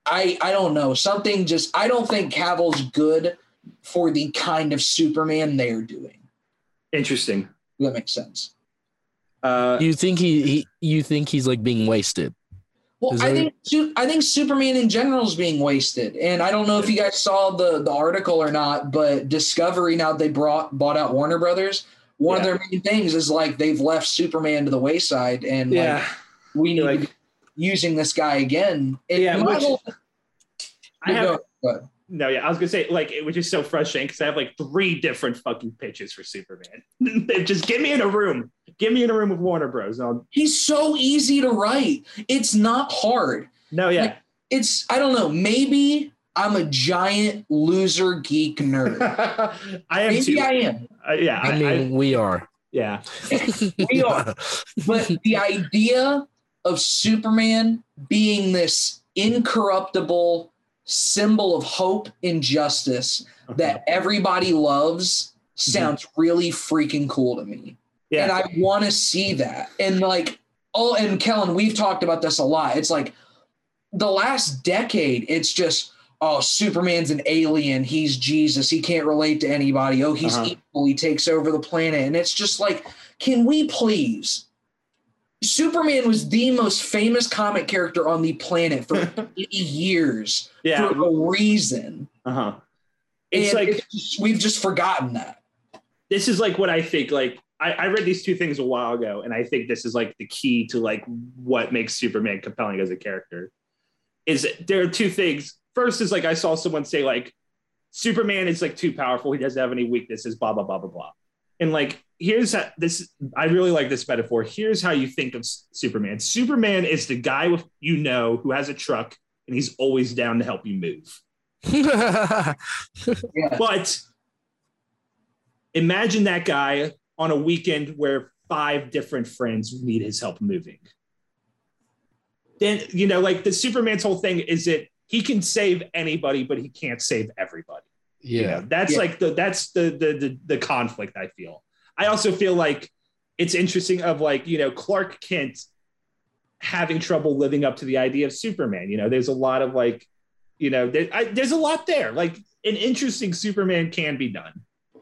I I don't know. Something just I don't think Cavill's good for the kind of Superman they're doing. Interesting. If that makes sense. Uh, You think he, he you think he's like being wasted? Well, Is I there- think I think Superman in general is being wasted, and I don't know if you guys saw the the article or not, but Discovery now they brought bought out Warner Brothers. One Yeah. of their main things is like they've left Superman to the wayside, and like yeah. we need Like- using this guy again. Yeah, which- whole- I have go no, yeah. I was gonna say like it was just so frustrating because I have like three different fucking pitches for Superman. [laughs] Just get me in a room, get me in a room with Warner Bros. I'll, He's so easy to write. It's not hard. no, yeah. It's I don't know. Maybe I'm a giant loser geek nerd. [laughs] I am Maybe too. I am. Uh, yeah, I I, mean, I- we are. yeah. [laughs] We are. But the idea of Superman being this incorruptible symbol of hope and justice that everybody loves sounds really freaking cool to me. Yeah. And I want to see that. And like, oh, and Kellen, we've talked about this a lot. It's like the last decade, it's just, oh, Superman's an alien. He's Jesus. He can't relate to anybody. Oh, he's Uh-huh. evil. He takes over the planet. And it's just like, can we please? Superman was the most famous comic character on the planet for [laughs] 80 years yeah. for a reason. Uh huh. It's and like it's just- we've just forgotten that. this is like what I think. Like I, I read these two things a while ago, and I think this is like the key to like what makes Superman compelling as a character. Is there are two things. First is like I saw someone say like Superman is like too powerful. He doesn't have any weaknesses. Blah blah blah blah blah. And like here's how this. I really like this metaphor. Here's how you think of S- Superman. Superman is the guy with you know who has a truck and he's always down to help you move. [laughs] Yeah. But imagine that guy on a weekend where five different friends need his help moving. Then, you know, like the Superman's whole thing is that he can save anybody, but he can't save everybody. You know, yeah. that's Yeah. like the that's the, the the the conflict I feel. I also feel like it's interesting of like, you know, Clark Kent having trouble living up to the idea of Superman. You know, there's a lot of like, you know, there, I, there's a lot there. Like an interesting Superman can be done.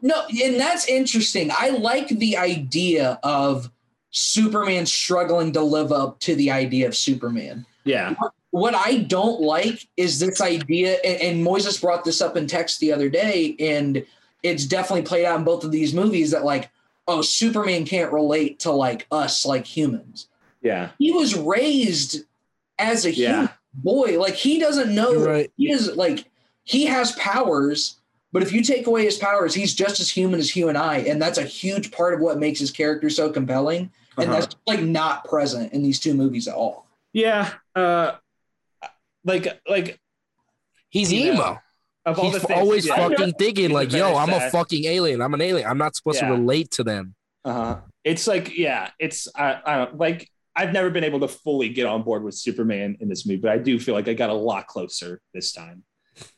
No, and that's interesting. I like the idea of Superman struggling to live up to the idea of Superman. Yeah. What I don't like is this idea, and, and Moises brought this up in text the other day, and it's definitely played out in both of these movies that like, oh, Superman can't relate to like us like humans. Yeah. He was raised as a Yeah. human boy. Like he doesn't know right. he is like he has powers, but if you take away his powers, he's just as human as you and I, and that's a huge part of what makes his character so compelling. And Uh-huh. that's like not present in these two movies at all. Yeah. Uh like like He's You know, emo. of all He's the things always yeah. fucking thinking like, "Yo, I'm a fucking alien. I'm an alien. I'm not supposed Yeah. to relate to them." Uh-huh. It's like, yeah, it's I, I don't like I've never been able to fully get on board with Superman in this movie, but I do feel like I got a lot closer this time.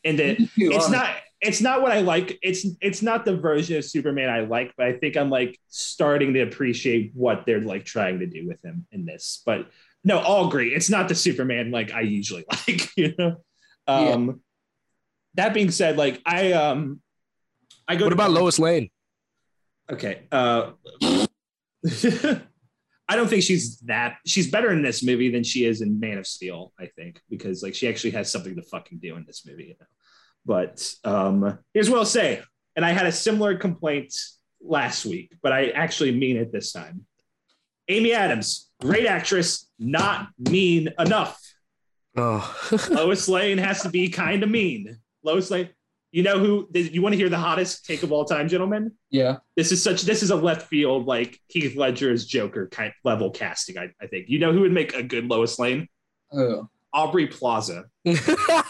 And that it's not it's not what I like. It's it's not the version of Superman I like, but I think I'm like starting to appreciate what they're like trying to do with him in this. But no, all agree. It's not the Superman like I usually [laughs] like, you know. Um that being said, like I um I go What about Barnes- Lois Lane? Okay. Uh, [laughs] I don't think she's that. She's better in this movie than she is in Man of Steel. I think because like she actually has something to fucking do in this movie. You know? But um, here's what I'll say, and I had a similar complaint last week, but I actually mean it this time. Amy Adams, great actress, not mean enough. Oh, [laughs] Lois Lane has to be kind of mean. Lois Lane, you know who? You want to hear the hottest take of all time, gentlemen? yeah. this is such this is a left field like Heath Ledger's Joker kind level casting. I, I think you know who would make a good Lois Lane? Oh. Aubrey Plaza, [laughs]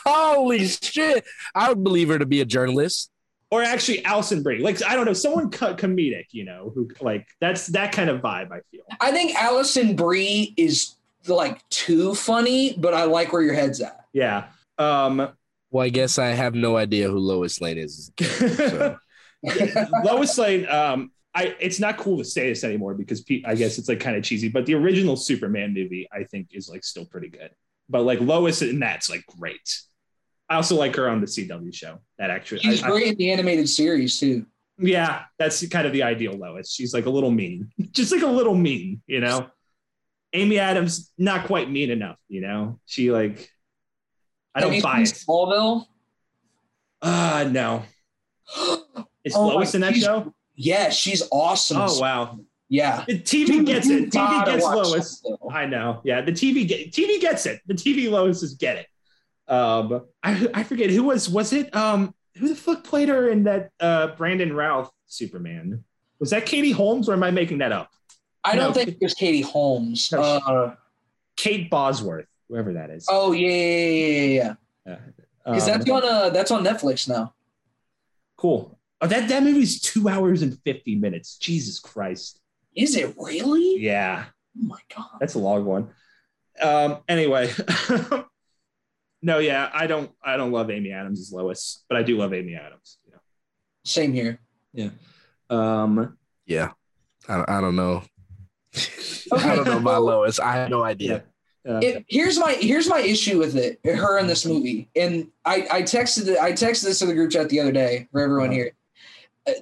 holy shit! I would believe her to be a journalist. or actually Alison Brie. Like I don't know, someone co- comedic. You know who like that's that kind of vibe. I feel. I think Alison Brie is like too funny, but I like where your head's at. Yeah. Um, Well, I guess I have no idea who Lois Lane is. So. [laughs] [laughs] Lois Lane. Um, I it's not cool to say this anymore because pe- I guess it's like kind of cheesy. But the original Superman movie, I think, is like still pretty good. But like Lois in that's like great. I also like her on the CW show. That actually, She's I- I- great in the animated series too. yeah, that's kind of the ideal Lois. She's like a little mean, [laughs] just like a little mean, you know. Amy Adams not quite mean enough, you know. She like, I don't buy it. Smallville. Uh no. [gasps] Is Oh Lois in that show? Yeah, she's awesome. Oh wow, Yeah. the TV gets it. TV gets Lois. I know. Yeah, the TV get, TV gets it. The TV Loises get it. Um, I I forget who was was it um who the fuck played her in that uh Brandon Routh Superman? Was that Katie Holmes or am I making that up? I don't think it was Katie Holmes. No, Uh, Kate Bosworth, whoever that is. oh yeah, yeah, yeah, yeah, yeah. Because Um, that's on uh that's on Netflix now. cool. Oh, that that movie's two hours and fifty minutes. Jesus Christ. Is it really? Yeah, Oh my god. that's a long one. Um. Anyway. [laughs] no, yeah, I don't. I don't love Amy Adams as Lois, but I do love Amy Adams. You Same here. Yeah. Um. Yeah. I, don't- I don't know. [laughs] I don't know about Lois. I have no idea. Uh, It, here's my here's my issue with it. Her in this movie, and I I texted it, I texted this to the group chat the other day for everyone Uh-huh. here.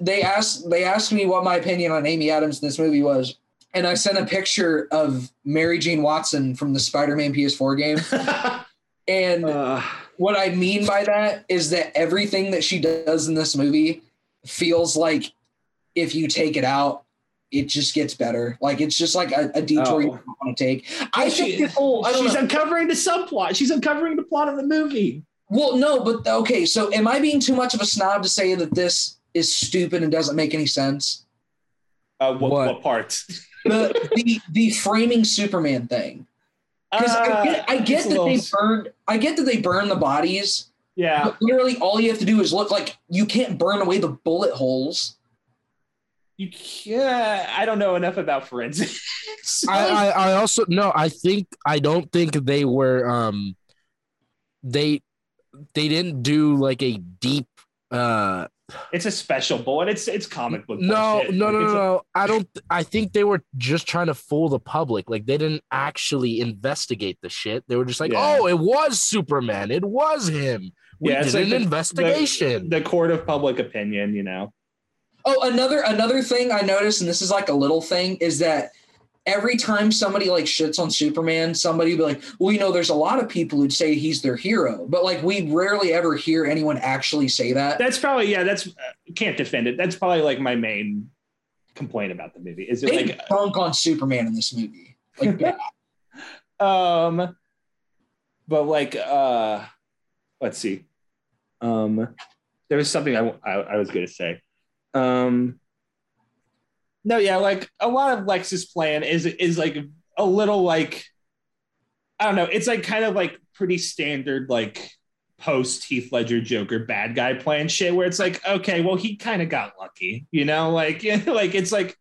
They asked they asked me what my opinion on Amy Adams in this movie was, and I sent a picture of Mary Jane Watson from the Spider-Man PS4 game. [laughs] And uh, what I mean by that is that everything that she does in this movie feels like if you take it out, it just gets better. Like it's just like a, a detour you Oh. don't want to take. I Well, think this whole I she's know. uncovering the subplot. She's uncovering the plot of the movie. Well, no, but okay. So, am I being too much of a snob to say that this is stupid and doesn't make any sense? Uh, what, What? what part? [laughs] The the the framing Superman thing. Because I Uh, get, I get it's a that they little- burned. I get that they burn the bodies. Yeah. But literally, all you have to do is look like you can't burn away the bullet holes. You can't. I don't know enough about forensics. [laughs] I, I, I also no, I think I don't think they were um they they didn't do like a deep uh it's a special bullet. It's it's comic book. no bullshit. no no Like, no, no I don't I think they were just trying to fool the public like they didn't actually investigate the shit they were just like Yeah. oh it was Superman it was him we Yeah, did it's like an the- investigation The court of public opinion, you know. Oh, another another thing I noticed, and this is like a little thing, is that every time somebody like shits on Superman, somebody be like, "Well, you know, there's a lot of people who'd say he's their hero," but like we rarely ever hear anyone actually say that. That's probably yeah. That's uh, can't defend it. That's probably like my main complaint about the movie. Is it They like dunk on Superman in this movie. Like, [laughs] um, but like uh, let's see. Um, there was something I I, I was gonna say. Um, no, yeah, like a lot of Lex's plan is is like a little like I don't know. It's like kind of like pretty standard like post Heath Ledger Joker bad guy plan shit where it's like okay, well he kind of got lucky, you know, like [laughs] like it's like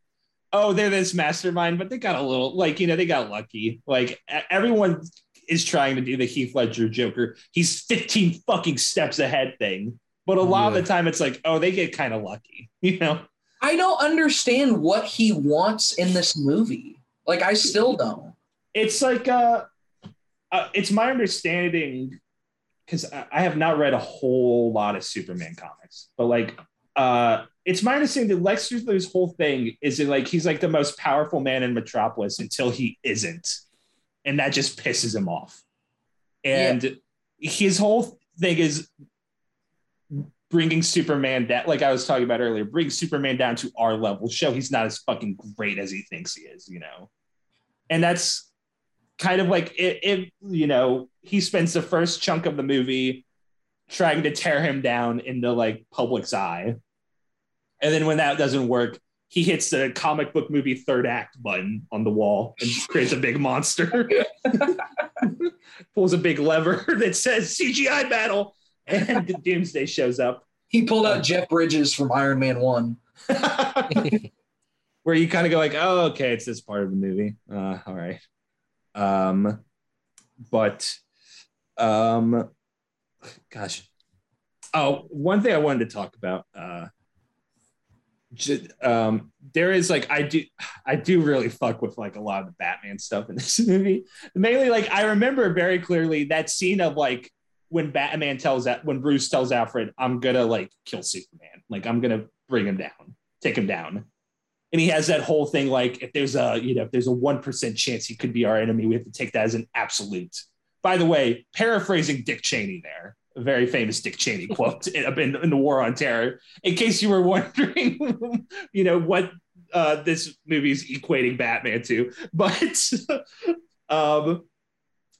oh they're this mastermind, but they got a little like you know they got lucky. Like everyone is trying to do the Heath Ledger Joker. He's 15 fucking steps ahead thing. But a lot Yeah. of the time it's like, oh, they get kind of lucky, [laughs] you know? I don't understand what he wants in this movie. Like, I still don't. It's like uh, uh it's my understanding because I I have not read a whole lot of Superman comics, but like uh it's my understanding that Lex Luthor's whole thing is that like he's like the most powerful man in Metropolis until he isn't. And that just pisses him off. And his whole thing is bringing Superman down, like I was talking about earlier, bring Superman down to our level, show he's not as fucking great as he thinks he is, you know? And that's kind of like it, it you know, he spends the first chunk of the movie trying to tear him down into like public's eye. And then when that doesn't work, he hits the comic book movie third act button on the wall and [laughs] creates a big monster. [laughs] Pulls a big lever [laughs] that says CGI battle, and Doomsday shows up. He pulled out Jeff Bridges from Iron Man 1. [laughs] Where you kind of go like, oh, okay, it's this part of the movie. Uh, all right. Um, but um, gosh. Oh, one thing I wanted to talk about. Uh, ju- um, there is like I do I do really fuck with like a lot of the Batman stuff in this [laughs] movie. Mainly like I remember very clearly that scene of like when Batman tells that when Bruce tells Alfred, I'm gonna like kill Superman. Like I'm gonna bring him down, take him down. And he has that whole thing like if there's a you know if there's a one percent chance he could be our enemy, we have to take that as an absolute. By the way, paraphrasing Dick Cheney there, a very famous Dick Cheney [laughs] quote in, in, in the War on Terror. In case you were [laughs] wondering, you know what uh, this movie's equating Batman to, [laughs] but um,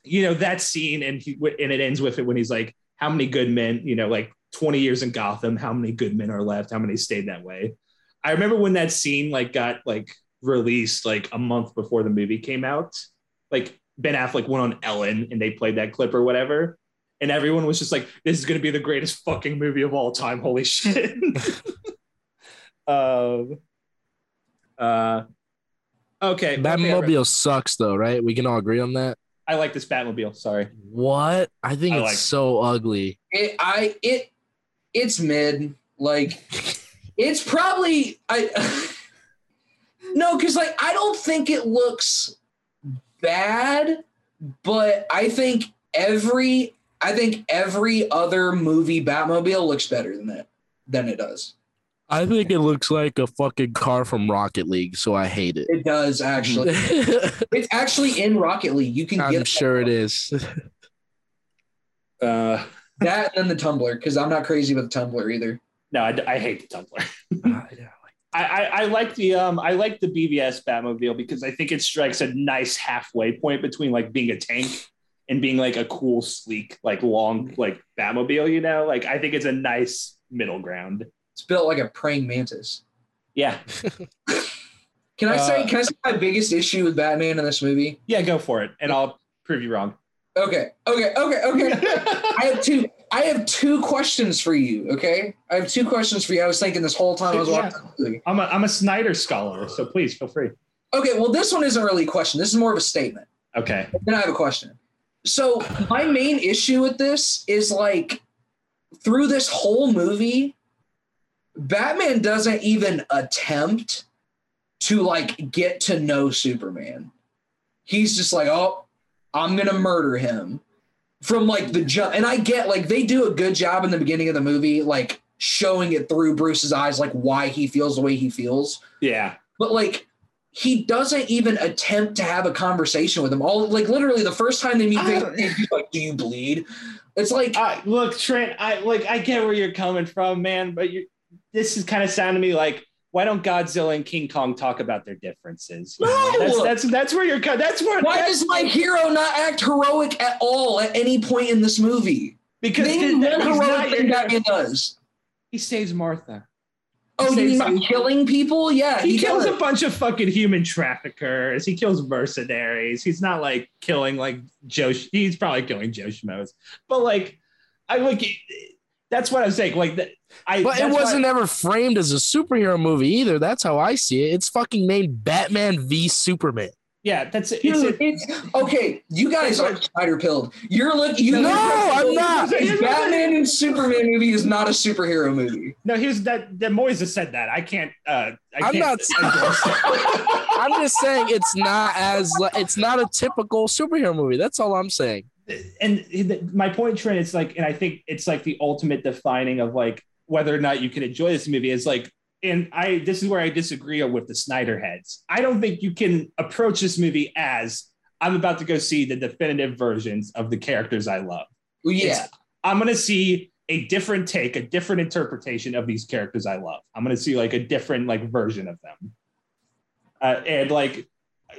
you know that scene and he and it ends with it when he's like, "How many good men? You know, like 20 years in Gotham. How many good men are left? How many stayed that way?" I remember when that scene like got like released like a month before the movie came out. Like Ben Affleck went on Ellen and they played that clip or whatever. And everyone was just like, this is going to be the greatest fucking movie of all time. Holy shit. [laughs] [laughs] um, uh, okay. Batmobile sucks though, right? We can all agree on that. I like this Batmobile. Sorry. What? I think I it's like- so ugly. It, I it it's mid. Like [laughs] it's probably I [laughs] no, because like I don't think it looks bad, but I think every I think every other movie Batmobile looks better than that than it does. I think it looks like a fucking car from Rocket League, so I hate it. It does actually. [laughs] it's actually in Rocket League. You can I'm get sure it is. Uh, that and then the Tumbler because I'm not crazy with the Tumbler either. no, I, I hate the Tumbler. [laughs] I, I, I like the um I like the BVS Batmobile because I think it strikes a nice halfway point between like being a tank and being like a cool, sleek, like long like Batmobile. You know, like I think it's a nice middle ground. It's built like a praying mantis. Yeah, [laughs] Can I say? Uh, Can I say my biggest issue with Batman in this movie? yeah, go for it, and I'll prove you wrong. Okay, okay, okay, okay. [laughs] I have two. I have two questions for you. Okay, I have two questions for you. I was thinking this whole time I was Yeah. watching. I'm a I'm a Snyder scholar, so please feel free. Okay, well, this one isn't really a question. This is more of a statement. Okay. Then I have a question. So my main issue with this is like through this whole movie, Batman doesn't even attempt to like get to know Superman. He's just like, oh, I'm gonna murder him from like the jump. And I get like they do a good job in the beginning of the movie, like showing it through Bruce's eyes, like why he feels the way he feels Yeah. but like he doesn't even attempt to have a conversation with him. All like literally the first time they meet, I face don't- to face, he's like, "Do you bleed?" It's like I, look, Trent. I like. I get where you're coming from, man. But you, this is kind of sounding to me like, why don't Godzilla and King Kong talk about their differences? No! that's that's that's where you're. That's where. why that's, does my hero not act heroic at all at any point in this movie? because Name th- one he's not heroic thing Batman does. he saves Martha. Oh, He you mean killing people? Yeah, He, he, kills does. a bunch of fucking human traffickers. He kills mercenaries. He's not like killing like Joe. He's probably killing Joe Schmoes. But like, I look. That's what I'm saying. Like that. I. But it wasn't ever framed as a superhero movie either. That's how I see it. It's fucking named Batman v Superman. Yeah, that's it. Dude, It's, it's, okay, you guys are spider pilled. You're looking. You No, I'm not. This Batman and Superman movie is not a superhero movie. no, here's that. That Moises said that. I can't. Uh, I I'm can't not- I'm just saying it's not as it's not a typical superhero movie. That's all I'm saying. And my point, Trent, it's like, and I think it's like the ultimate defining of like whether or not you can enjoy this movie is like, and I this is where I disagree with the Snyder heads. I don't think you can approach this movie as I'm about to go see the definitive versions of the characters I love. Well, yeah, It's- I'm gonna see a different take, a different interpretation of these characters I love. I'm gonna see like a different like version of them, uh, and like,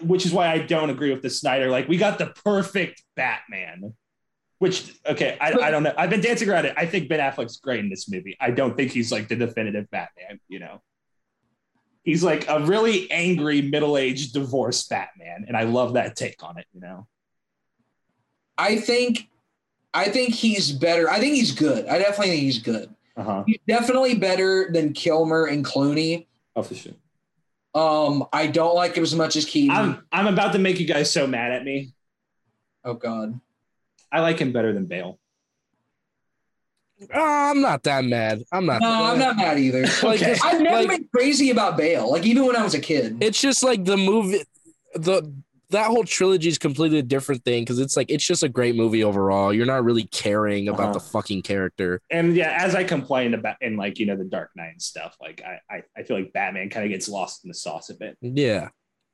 which is why I don't agree with the Snyder. Like, we got the perfect Batman. Which okay, I, I don't know. I've been dancing around it. I think Ben Affleck's great in this movie. I don't think he's like the definitive Batman. You know, he's like a really angry middle-aged divorced Batman, and I love that take on it. You know, I think, I think he's better. I think he's good. I definitely think he's good. uh huh. He's definitely better than Kilmer and Clooney. Oh, for sure. Um, I don't like him as much as Keaton. I'm I'm about to make you guys so mad at me. oh God. I like him better than Bale. Uh, I'm not that mad. I'm not. No, I'm not mad either. [laughs] Like, Okay. I've never like, been crazy about Bale. Like even when I was a kid. it's just like the movie. The that whole trilogy is completely a different thing because it's like it's just a great movie overall. You're not really caring about Uh-huh. the fucking character. and yeah, as I complained about in like you know the Dark Knight and stuff, like I I, I feel like Batman kind of gets lost in the sauce a bit. Yeah.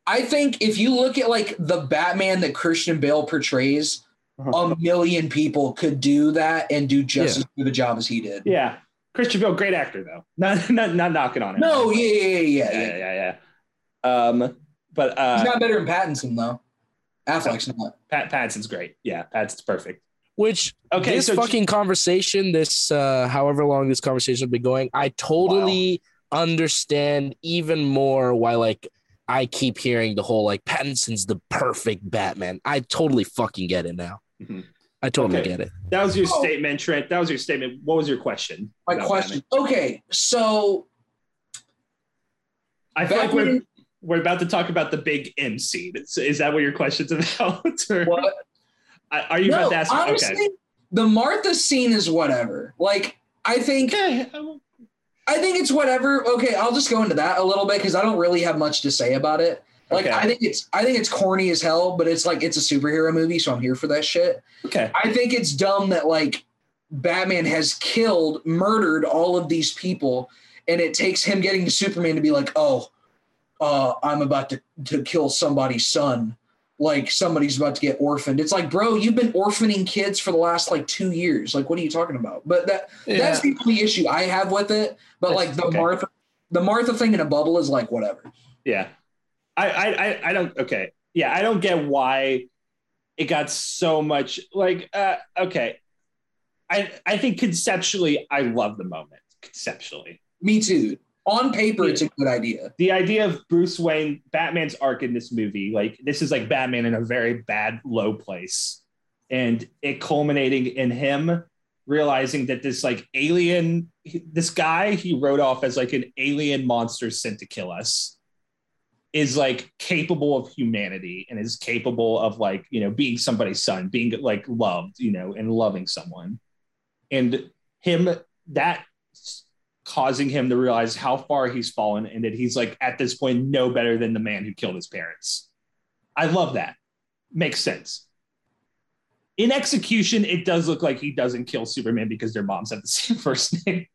I think if you look at like the Batman that Christian Bale portrays, Uh-huh. a million just could do that and do just Yeah. as good a job as he did. Yeah, Christian Bale, great actor though. [laughs] Not not not knocking on him. No, yeah, yeah, yeah, yeah. yeah, yeah. yeah, yeah. Um, but uh, He's not better than Pattinson though. Affleck's not. Pat Pattinson's great. Yeah, Pattinson's perfect. Which Okay, this so fucking conversation, this uh however long this conversation has been going, I totally understand even more why like I keep hearing the whole like Pattinson's the perfect Batman. I totally fucking get it now. Mhm. I totally Okay. get it. that was your Oh. statement, Trent. That was your statement. What was your question? My about question. Okay, so Batman? I feel like we're about to talk about the big M scene. Is, is that what your question's [laughs] about? Or- what? I- Are you no, about to ask? honestly, okay. the Martha scene is whatever. Like, I think Okay. I think it's whatever. Okay, I'll just go into that a little bit because I don't really have much to say about it. Like, Okay. I think it's I think it's corny as hell, but it's like it's a superhero movie, so I'm here for that shit. Okay. I think it's dumb that like Batman has killed, murdered all of these people, and it takes him getting to Superman to be like, oh, uh, I'm about to, to kill somebody's son. Like somebody's about to get orphaned. It's like, bro, you've been orphaning kids for the last like two years. Like, what are you talking about? But that that's the only issue I have with it. But That's- like the okay. Martha, the Martha thing in a bubble is like whatever. Yeah. I, I I I don't okay. Yeah, I don't get why it got so much like uh okay. I I think conceptually I love the moment. Conceptually. Me too. On paper, it's a good idea. The idea of Bruce Wayne, Batman's arc in this movie, like this is like Batman in a very bad low place. And it culminating in him realizing that this like alien this guy he wrote off as like an alien monster sent to kill us is like capable of humanity and is capable of like you know being somebody's son being like loved you know and loving someone and him that causing him to realize how far he's fallen and that he's like at this point no better than the man who killed his parents. I love that. Makes sense. In execution it does look like he doesn't kill superman because their moms have the [laughs] same first name.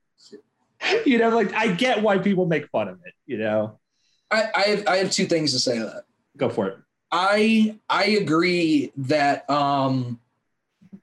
You know like i get why people make fun of it you know? I, I have I have two things to say that. go for it. I I agree that um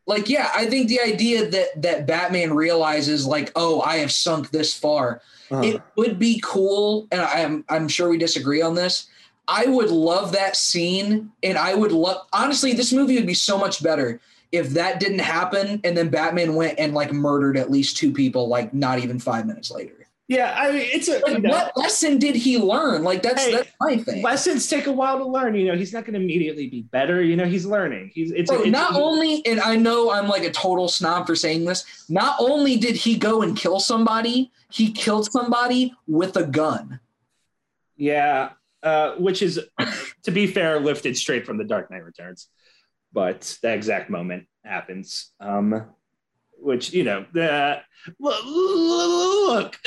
like yeah, I think the idea that that Batman realizes like, oh, I have sunk this far. Uh-huh. It would be cool, and I'm I'm sure we disagree on this. I would love that scene, and I would love honestly, this movie would be so much better if that didn't happen and then Batman went and like murdered at least two people like not even five minutes later. Yeah i mean it's a you know, what lesson did he learn? Like that's Hey, that's my thing. lessons take a while to learn you know he's not going to immediately be better you know he's learning he's it's, Bro, it's not only, and I know I'm like a total snob for saying this, not only did he go and kill somebody, he killed somebody with a gun. Yeah, uh, which is, to be fair, lifted straight from the Dark Knight Returns, but that exact moment happens. Um, which you know, look, look, [laughs]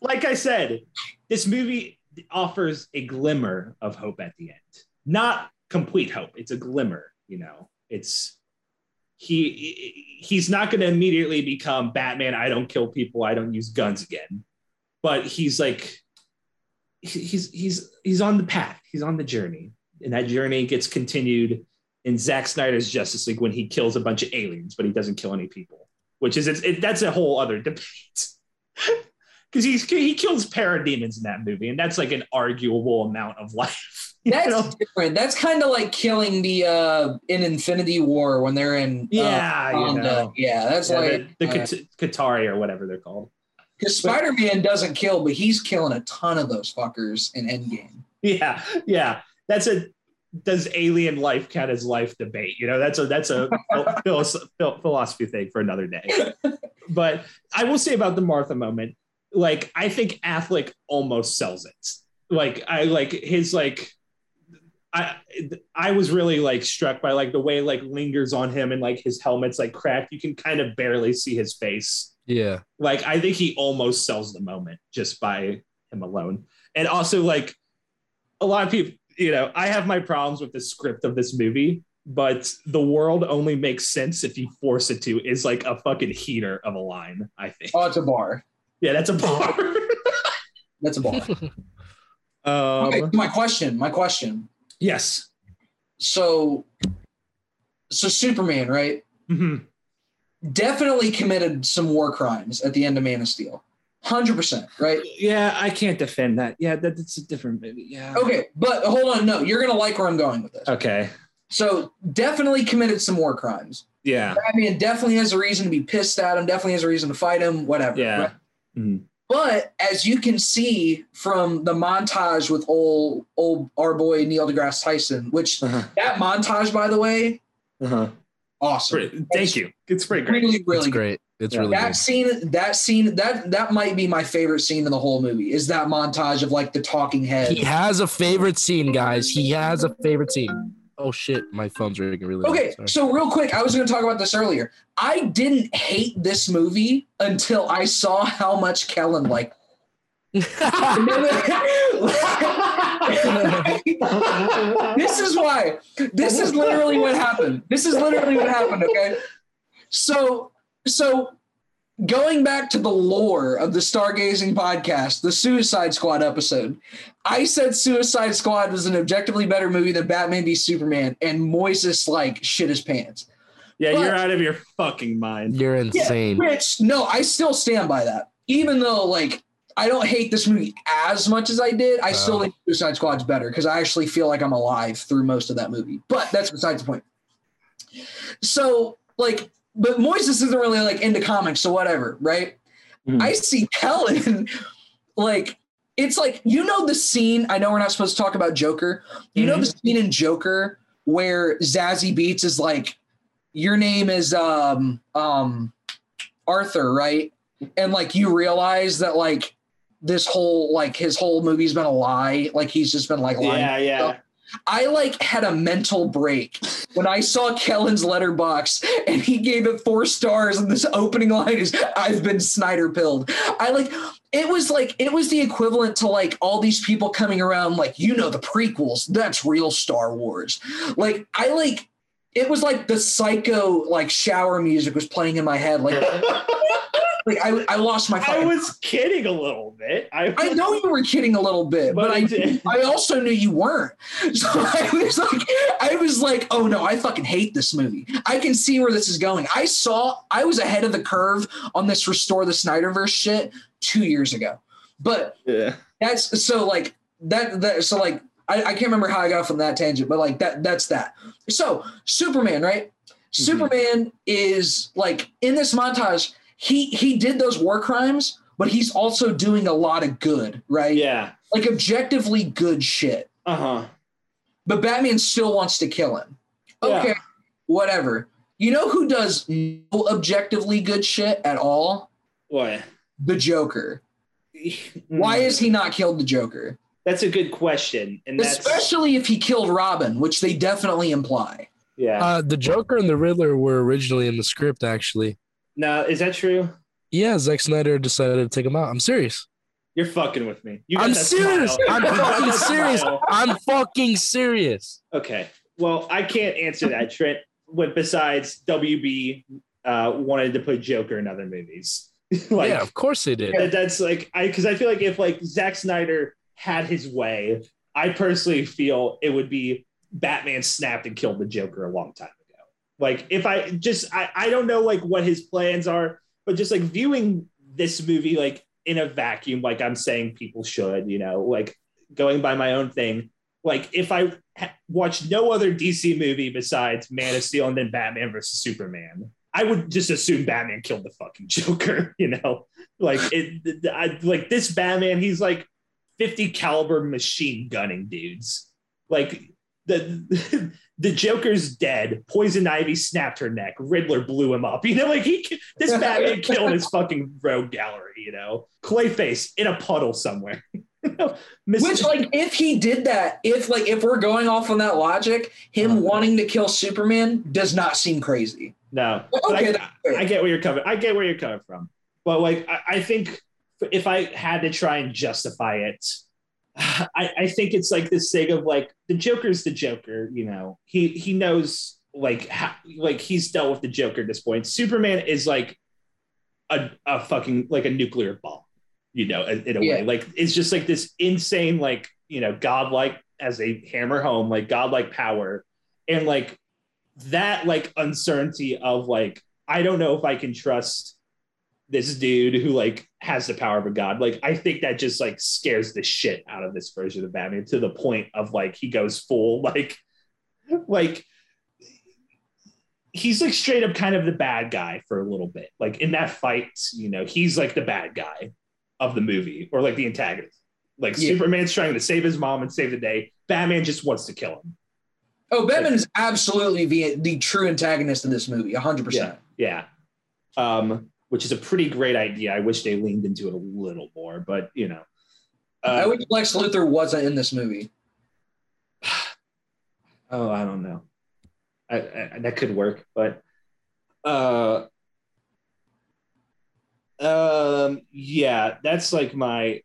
like I said, this movie offers a glimmer of hope at the end. Not complete hope. It's a glimmer. You know, it's he he's not going to immediately become Batman. I don't kill people. I don't use guns again. But he's like he's he's he's on the path. He's on the journey, and that journey gets continued in Zack Snyder's Justice League when he kills a bunch of aliens, but he doesn't kill any people. Which is it, that's a whole other debate. [laughs] Because he's he kills parademons in that movie, and that's like an arguable amount of life. [laughs] That's know? different. That's kind of like killing the uh in Infinity War when they're in uh, yeah, you know. yeah, that's Yeah, like the, the Kat- Chitauri or whatever they're called. because Spider Man doesn't kill, but he's killing a ton of those fuckers in Endgame. Yeah, yeah. That's a does alien life count as life debate? You know, that's a that's a [laughs] philosophy, philosophy thing for another day. But I will say about the Martha moment, like I think Affleck almost sells it. Like I like his like. I I was really like struck by like the way like lingers on him and like his helmet's like cracked. You can kind of barely see his face Yeah. like I think he almost sells the moment just by him alone. And also like a lot of people you know, I have my problems with the script of this movie, but the world only makes sense if you force it to. Is like a fucking heater of a line. I think. Oh, it's a bar. Yeah, that's a bar. [laughs] That's a bar. [laughs] um, okay, my question. My question. Yes. So, so Superman, right? Mhm. Definitely committed some war crimes at the end of Man of Steel. Hundred percent, right? Yeah, I can't defend that. Yeah, that, that's a different movie. Yeah. Okay, but hold on. No, you're gonna like where I'm going with this. Okay. So definitely committed some war crimes. Yeah. Batman definitely has a reason to be pissed at him. Definitely has a reason to fight him. Whatever. Yeah. right? Mhm. But as you can see from the montage with old old our boy Neil deGrasse Tyson, which Uh-huh. that montage, by the way, Uh-huh. awesome. Pretty- Thank you. It's pretty great. Really, really good. great. It's Yeah. really That good. scene, that scene, that that might be my favorite scene in the whole movie. Is that montage of like the talking head? He has a favorite scene, guys. He has a favorite scene. Oh shit, my phone's ringing really. Okay, Sorry. so real quick, I was going to talk about this earlier. I didn't hate this movie until I saw how much Kellen liked. [laughs] this is why. This is literally what happened. This is literally what happened. Okay, so so going back to the lore of the Stargazing podcast, the Suicide Squad episode, I said Suicide Squad was an objectively better movie than Batman v Superman, and Moises like shit his pants. Yeah, But- you're out of your fucking mind. You're insane. Which no, I still stand by that. Even though like I don't hate this movie as much as I did, I still Oh. think Suicide Squad's better because I actually feel like I'm alive through most of that movie. But that's besides the point. So like, but Moises isn't really like into comics, so whatever, right? Mhm. I see Kellen [laughs] like it's like you know the scene. I know we're not supposed to talk about Joker. You know the scene in Joker where Zazie Beetz is like, "Your name is um um Arthur, right?" And like you realize that like this whole like his whole movie's been a lie. Like he's just been like lying. Yeah, yeah. I like had a mental break when I saw Kellen's Letterboxd and he gave it four stars and this opening line is I've been Snyder pilled. I like it was like it was the equivalent to like all these people coming around like you know the prequels that's real Star Wars. Like I like it was like the psycho like shower music was playing in my head like [laughs] like I, I lost my I fucking was kidding a little bit. I, I know you were kidding a little bit, but, But I I did. I also knew you weren't. [laughs] So I was like, I was like, oh no, I fucking hate this movie. I can see where this is going. I saw I was ahead of the curve on this restore the Snyderverse shit two years ago. But Yeah. that's so like that that so like I, I can't remember how I got from that tangent, but like that that's that. So Superman, right? Mm-hmm. Superman is like in this montage, he he did those war crimes, but he's also doing a lot of good, right? Yeah. Like objectively good shit. Uh huh. But Batman still wants to kill him. Yeah. Okay, whatever. You know who does no objectively good shit at all? What? The Joker. [laughs] Why is he not killed the Joker? That's a good question, and that's Especially if he killed Robin, which they definitely imply. yeah. Uh, the Joker and the Riddler were originally in the script, actually. Now, is that true? Yeah, Zack Snyder decided to take him out. I'm serious. You're fucking with me. I'm serious. I'm [laughs] fucking serious. I'm fucking serious. Okay. Well, I can't answer that, Trent. But besides WB uh, wanted to put Joker in other movies? [laughs] like yeah, of course they did. that's like I because I feel like if like Zack Snyder had his way, I personally feel it would be Batman snapped and killed the Joker a long time ago. Like if I just I, I don't know like what his plans are, but just like viewing this movie like in a vacuum, like I'm saying people should, you know, like going by my own thing. Like if I ha- watched no other DC movie besides Man of Steel and then Batman versus Superman, I would just assume Batman killed the fucking [laughs] Joker, you know? Like it I, like this Batman, he's like 50 caliber machine gunning dudes. Like the [laughs] the Joker's dead. Poison Ivy snapped her neck. Riddler blew him up. [laughs] You know, like he this Batman [laughs] killed his fucking rogue gallery. You know, Clayface in a puddle somewhere. You know, Mr. Which, like, if he did that, if like if we're going off on that logic, him Uh-huh. wanting to kill Superman does not seem crazy. no, Okay, I. I get where you're coming. I get where you're coming from. But like, I, I think if I had to try and justify it, [sighs] I, I think it's like this thing of like the Joker's the Joker, you know. He he knows like how like he's dealt with the Joker at this point. Superman is like a, a fucking like a nuclear bomb, you know, in, in a Yeah. way. Like it's just like this insane, like, you know, godlike as a hammer home, like godlike power. And like that like uncertainty of like, I don't know if I can trust this dude who like has the power of a god. Like I think that just like scares the shit out of this version of Batman to the point of like he goes full [laughs] like like he's like straight up kind of the bad guy for a little bit. Like in that fight, you know, he's like the bad guy of the movie or like the antagonist. Like Yeah. Superman's trying to save his mom and save the day. Batman just wants to kill him. Oh, Batman is absolutely the the true antagonist in this movie, hundred percent. Yeah. Um, which is a pretty great idea. I wish they leaned into it a little more, but you know. I Uh, wish Lex Luthor wasn't in this movie. [sighs] oh, I don't know. I, I, that could work, but uh um yeah, that's like my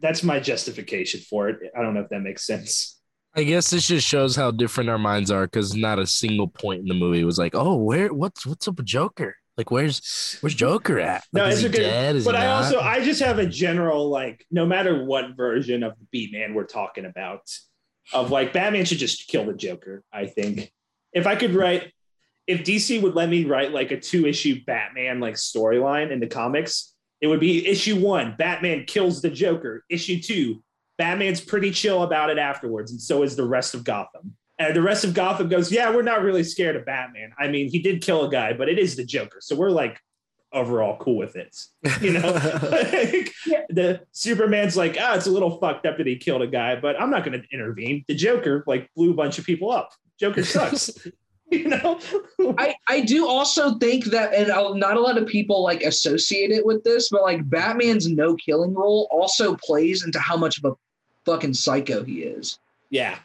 that's my justification for it. I don't know if that makes sense. I guess this just shows how different our minds are because not a single point in the movie was like, oh, where what's what's up with Joker? Like, where's where's Joker at? No, Like, it's is he okay. dead? Is but I not? also I just have a general like no matter what version of the Beat Man we're talking about, of like Batman should just kill the Joker. I think if I could write, if DC would let me write like a two issue Batman like storyline in the comics, it would be issue one: Batman kills the Joker. Issue two: Batman's pretty chill about it afterwards, and so is the rest of Gotham. And the rest of Gotham goes, yeah, we're not really scared of Batman. I mean, he did kill a guy, but it is the Joker, so we're like overall cool with it. You know, [laughs] like, the Superman's like, ah, it's a little fucked up that he killed a guy, but I'm not going to intervene. The Joker like blew a bunch of people up. Joker [laughs] sucks. you know, I, I do also think that, and uh, not a lot of people like associate it with this, but like Batman's no killing role also plays into how much of a fucking psycho he is. yeah.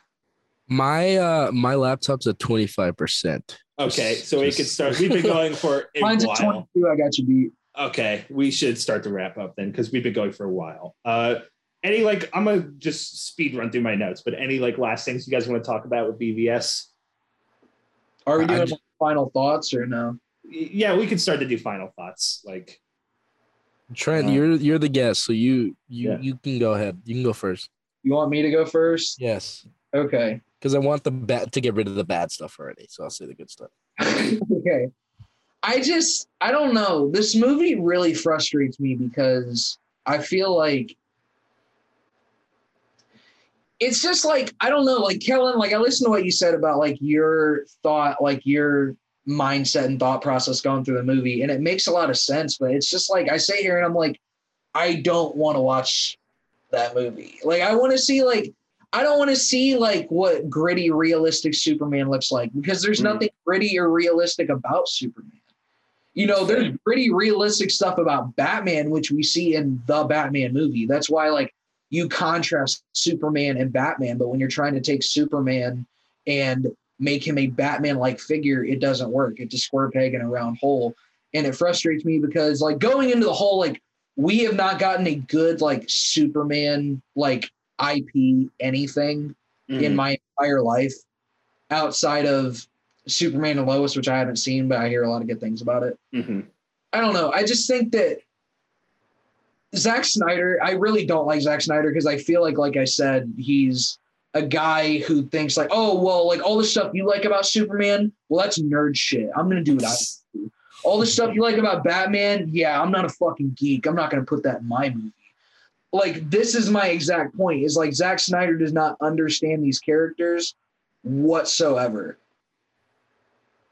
My uh my laptop's at twenty five percent. Okay, so we could start. We've been going for [laughs] a Mine's at 22. I got you beat. Okay, we should start to wrap up then because we've been going for a while. Uh, any like I'm gonna just speed run through my notes, but any like last things you guys want to talk about with BVS? Are we doing ju- final thoughts or no? Yeah, we could start to do final thoughts. Like, Trent, Uh, you're you're the guest, so you you Yeah. you can go ahead. You can go first. You want me to go first? Yes, Okay. Because I want the bad to get rid of the bad stuff already. So I'll say the good stuff. [laughs] okay. I just I don't know. This movie really frustrates me because I feel like it's just like I don't know, like Kellen, like I listened to what you said about like your thought, like your mindset and thought process going through the movie, and it makes a lot of sense, but it's just like I sit here and I'm like, I don't want to watch that movie. Like I want to see like I don't want to see like what gritty, realistic Superman looks like because there's Mhm. nothing gritty or realistic about Superman. You know, there's pretty realistic stuff about Batman, which we see in the Batman movie. That's why, like, you contrast Superman and Batman, but when you're trying to take Superman and make him a Batman like figure, it doesn't work. It's a square peg in a round hole. And it frustrates me because, like, going into the whole, like, we have not gotten a good, like, Superman, like, IP anything in my entire life outside of Superman and Lois, which I haven't seen, but I hear a lot of good things about it. Mhm. I don't know. I just think that Zack Snyder, I really don't like Zack Snyder because I feel like, like I said, he's a guy who thinks like, oh, well, like all the stuff you like about Superman, well, that's nerd shit. I'm gonna do what I do. All the stuff you like about Batman, yeah, I'm not a fucking geek. I'm not gonna put that in my movie. Like this is my exact point. Is like Zack Snyder does not understand these characters whatsoever.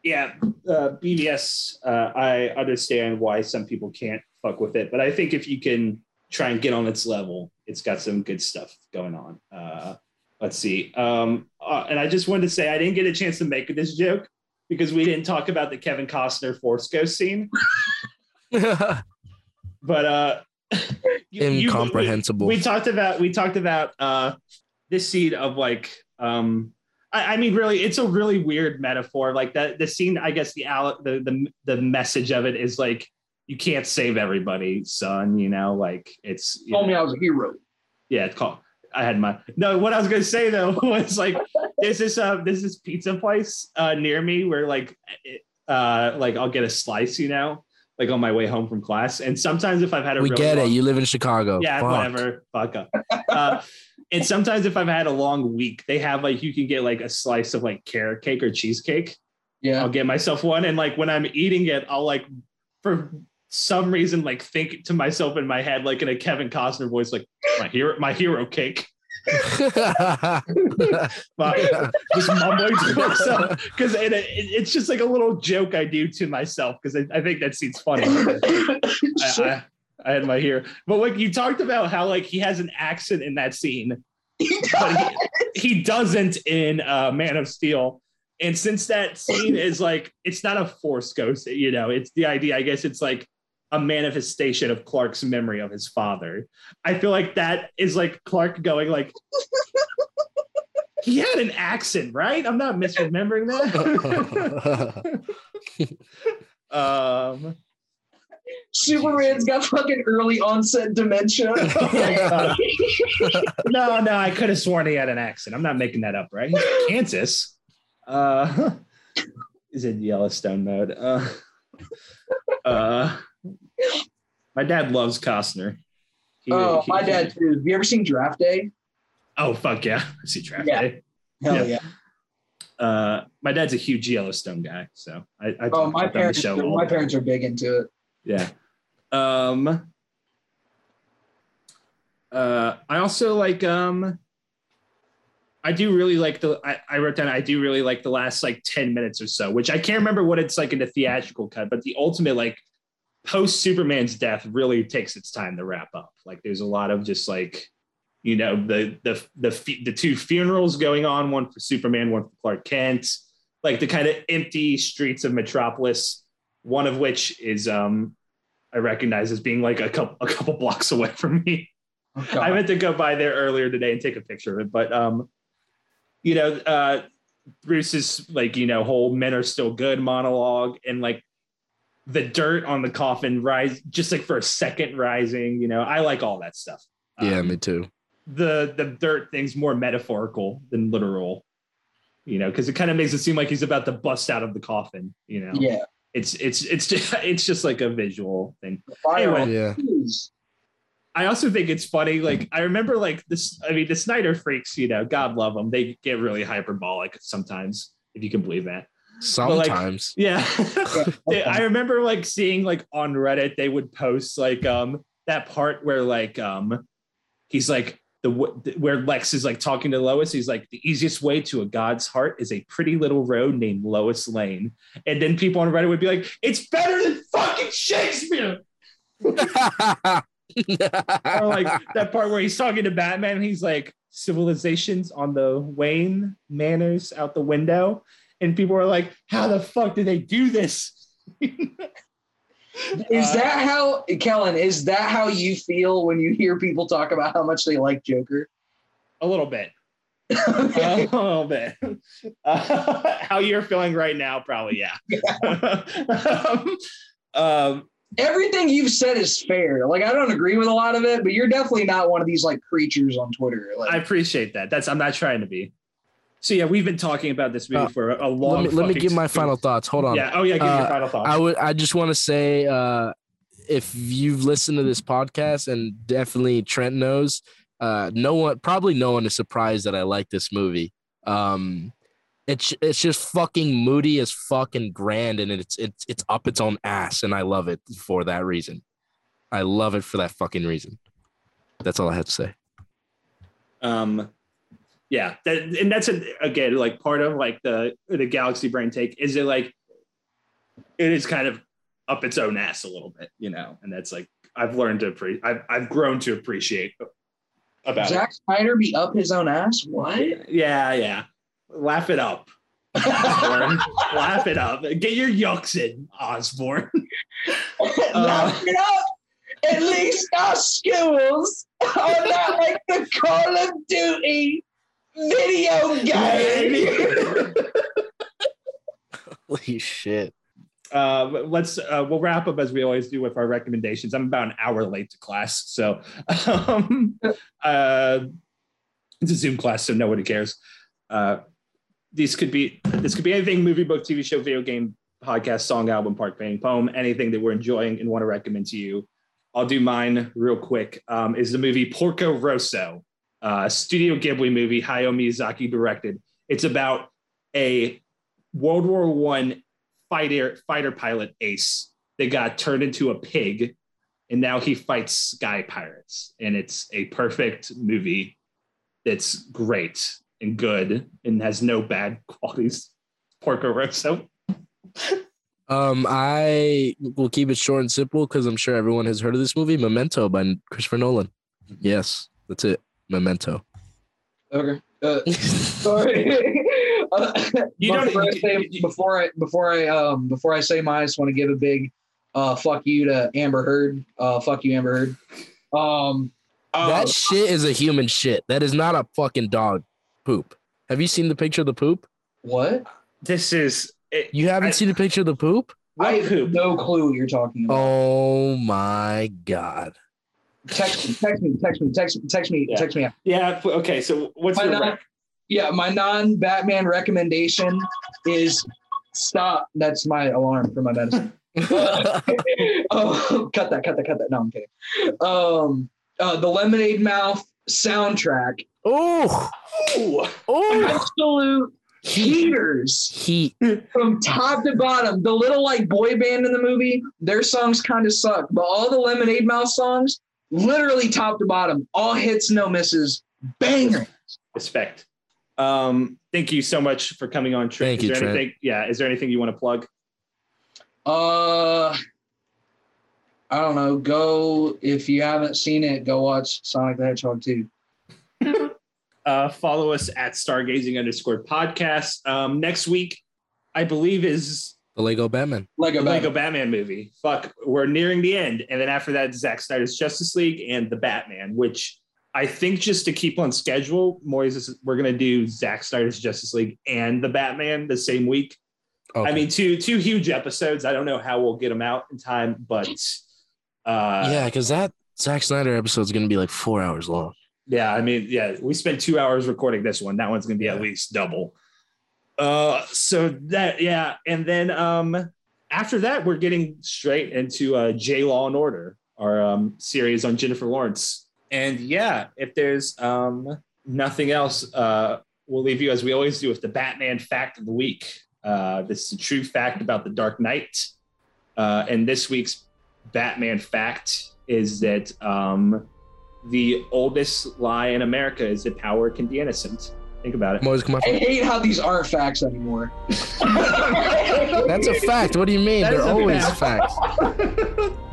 yeah, uh, BVS. Uh, I understand why some people can't fuck with it, but I think if you can try and get on its level, it's got some good stuff going on. Uh, let's see. Um, uh, and I just wanted to say I didn't get a chance to make this joke because we didn't talk about the Kevin Costner Force Ghost scene. [laughs] But uh, [laughs] you- you- Incomprehensible. we talked about we talked about uh this scene of like um I, I mean really it's a really weird metaphor like that the scene I guess the al- the the the message of it is like you can't save everybody son you know like it's you Told me I was a hero. yeah it's called I had my no. What I was gonna say though [laughs] was like there's this uh there's this is pizza place uh near me where like it, uh like I'll get a slice, you know, like on my way home from class. And sometimes if I've had a We get long- it. You live in Chicago. yeah, Fuck. whatever. Fuck up. Uh, [laughs] and sometimes if I've had a long week, they have like you can get like a slice of like carrot cake or cheesecake. Yeah. I'll get myself one, and like when I'm eating it, I'll like for some reason like think to myself in my head like in a Kevin Costner voice like my hero my hero cake. [laughs] But just mumbling to myself [laughs] because it, it, it's just like a little joke I do to myself because I, I think that seems funny. [laughs] I, I, I had my hero, but like you talked about how like he has an accent in that scene, but he, he doesn't in uh, Man of Steel. And since that scene is like, it's not a force ghost, you know, it's the idea. I guess it's like a manifestation of Clark's memory of his father. I feel like that is like Clark going like, [laughs] he had an accent, right? I'm not misremembering that. [laughs] um, Superman's got fucking early onset dementia. [laughs] oh no, no, I could have sworn he had an accent. I'm not making that up, right? He's Kansas. Uh, is in Yellowstone mode. Uh, uh, my dad loves Costner. He- oh, he- my dad too. Have you ever seen Draft Day? Oh fuck yeah! [laughs] I see Draft Yeah. Hell Yeah. yeah. Uh, my dad's a huge Yellowstone guy, so I, I Oh, my the parents. show My the parents are big into it. Yeah. Um uh I also like um I do really like the I, I wrote down I do really like the last like 10 minutes or so, which I can't remember what it's like in the theatrical cut, but the ultimate like post Superman's death really takes its time to wrap up. Like there's a lot of just like you know the the the the two funerals going on, one for Superman, one for Clark Kent, like the kind of empty streets of Metropolis, one of which is um I recognize as being like a couple a couple blocks away from me. Oh, [laughs] I meant to go by there earlier today and take a picture of it, but um, you know, uh, Bruce's like you know whole "men are still good" monologue and like the dirt on the coffin rise just like for a second rising. You know, I like all that stuff. yeah, Um, me too. the the dirt thing's more metaphorical than literal. You know, because it kind of makes it seem like he's about to bust out of the coffin. You know, Yeah. it's it's it's [laughs] just it's just like a visual thing. Anyway. Yeah. I also think it's funny. Like I remember, like this. I mean, the Snyder freaks. You know, God love them. They get really hyperbolic sometimes, if you can believe that. Like- Sometimes. Yeah. [laughs] Yeah. I [laughs] remember like seeing like on Reddit they would post like um that part where like um he's like the where Lex is like talking to Lois. He's like the easiest way to a God's heart is a pretty little road named Lois Lane. And then people on Reddit would be like, "It's better than fucking Shakespeare." [laughs] or like that part where he's talking to Batman, he's like, civilizations on the wane, manners out the window. And people are like, how the fuck did they do this? [laughs] Is Uh, that how, Kellen? Is that how you feel when you hear people talk about how much they like Joker? a little bit? [laughs] Okay. A little bit. Uh, [laughs] how you're feeling right now, probably, yeah. um, um, Everything you've said is fair. Like I don't agree with a lot of it, but you're definitely not one of these like creatures on Twitter. Like I appreciate that. That's I'm not trying to be. So yeah, we've been talking about this movie Uh, for a, long. let me, let me give my final thoughts. Hold on. Yeah. Oh yeah. Give your Uh, final thoughts. I would I just want to say uh if you've listened to this podcast and definitely Trent knows, uh no one probably no one is surprised that I like this movie. Um it's it's just fucking moody as fucking grand and it's it's it's up its own ass and I love it for that reason. I love it for that fucking reason. That's all I have to say. um yeah that, and that's a, again like part of like the the galaxy brain take is it like it is kind of up its own ass a little bit you know and that's like i've learned to appreciate I've, I've grown to appreciate about Zack Snyder be up his own ass? What? yeah yeah laugh it up Osborne. [laughs] laugh it up get your yucks in osborne [laughs] Laugh uh, it up. At least our schools are not like the Call of Duty video game. [laughs] Holy shit. uh, let's uh, we'll wrap up as we always do with our recommendations. I'm about an hour late to class, so [laughs] um, uh, it's a Zoom class, so nobody cares. Uh, these could be this could be anything: movie, book, TV show, video game, podcast, song, album, park painting, poem, anything that we're enjoying and want to recommend to you. I'll do mine real quick. Um, is the movie Porco Rosso, uh, Studio Ghibli movie, Hayao Miyazaki directed. It's about a World War One fighter fighter pilot ace that got turned into a pig, and now he fights sky pirates. And it's a perfect movie. That's great and good and has no bad [laughs] qualities. Porco Rosso. Um, I will keep it short and simple because I'm sure everyone has heard of this movie, Memento by Christopher Nolan. Yes, that's it. Memento. Okay. Uh, sorry. [laughs] uh, [laughs] You don't- before, I say, before I before I um before I say mine, I just want to give a big uh fuck you to Amber Heard. Uh, fuck you, Amber Heard. Um, uh, that shit is a human shit. That is not a fucking dog poop. Have you seen the picture of the poop? what? This is it, You haven't I- seen the picture of the poop? I have poop. no clue what you're talking about. Oh my god. Text me, text me, text me, text me, text me, Yeah. text me. Yeah. Okay. So what's Why your not? rec? Yeah, my non-Batman recommendation is stop. That's my alarm for my medicine. [laughs] [laughs] oh, cut that, cut that, cut that. No, I'm kidding. Um, uh, the Lemonade Mouth soundtrack, oh, oh, absolute heaters he. from top to bottom. The little like boy band in the movie, their songs kind of suck, but all the Lemonade Mouth songs, literally top to bottom, all hits, no misses, banger. Respect. Um, thank you so much for coming on. Trent. Thank is you, there Trent. anything? Yeah. Is there anything you want to plug? Uh, I don't know. Go if you haven't seen it, go watch Sonic the Hedgehog 2. [laughs] Uh, follow us at stargazing underscore podcast. Um, next week, I believe is The Lego Batman. Lego the Batman. Lego Batman movie. Fuck, we're nearing the end, and then after that, Zack Snyder's Justice League and the Batman, which I think just to keep on schedule, Moises, we're gonna do Zack Snyder's Justice League and the Batman the same week. Okay. I mean, two two huge episodes. I don't know how we'll get them out in time, but uh, yeah, because that Zack Snyder episode is gonna be like four hours long. Yeah, I mean, yeah, we spent two hours recording this one. That one's gonna be at least double. Uh, so that yeah, and then um, after that, we're getting straight into uh, J Law and Order, our um, series on Jennifer Lawrence. And yeah, if there's um nothing else, uh, we'll leave you as we always do with the Batman fact of the week. Uh, this is a true fact about the Dark Knight. Uh, and this week's Batman fact is that um, the oldest lie in America is that power can be innocent. Think about it. Moise, come on. I hate how these aren't facts anymore. That's a fact. What do you mean? That They're always fact. facts. [laughs]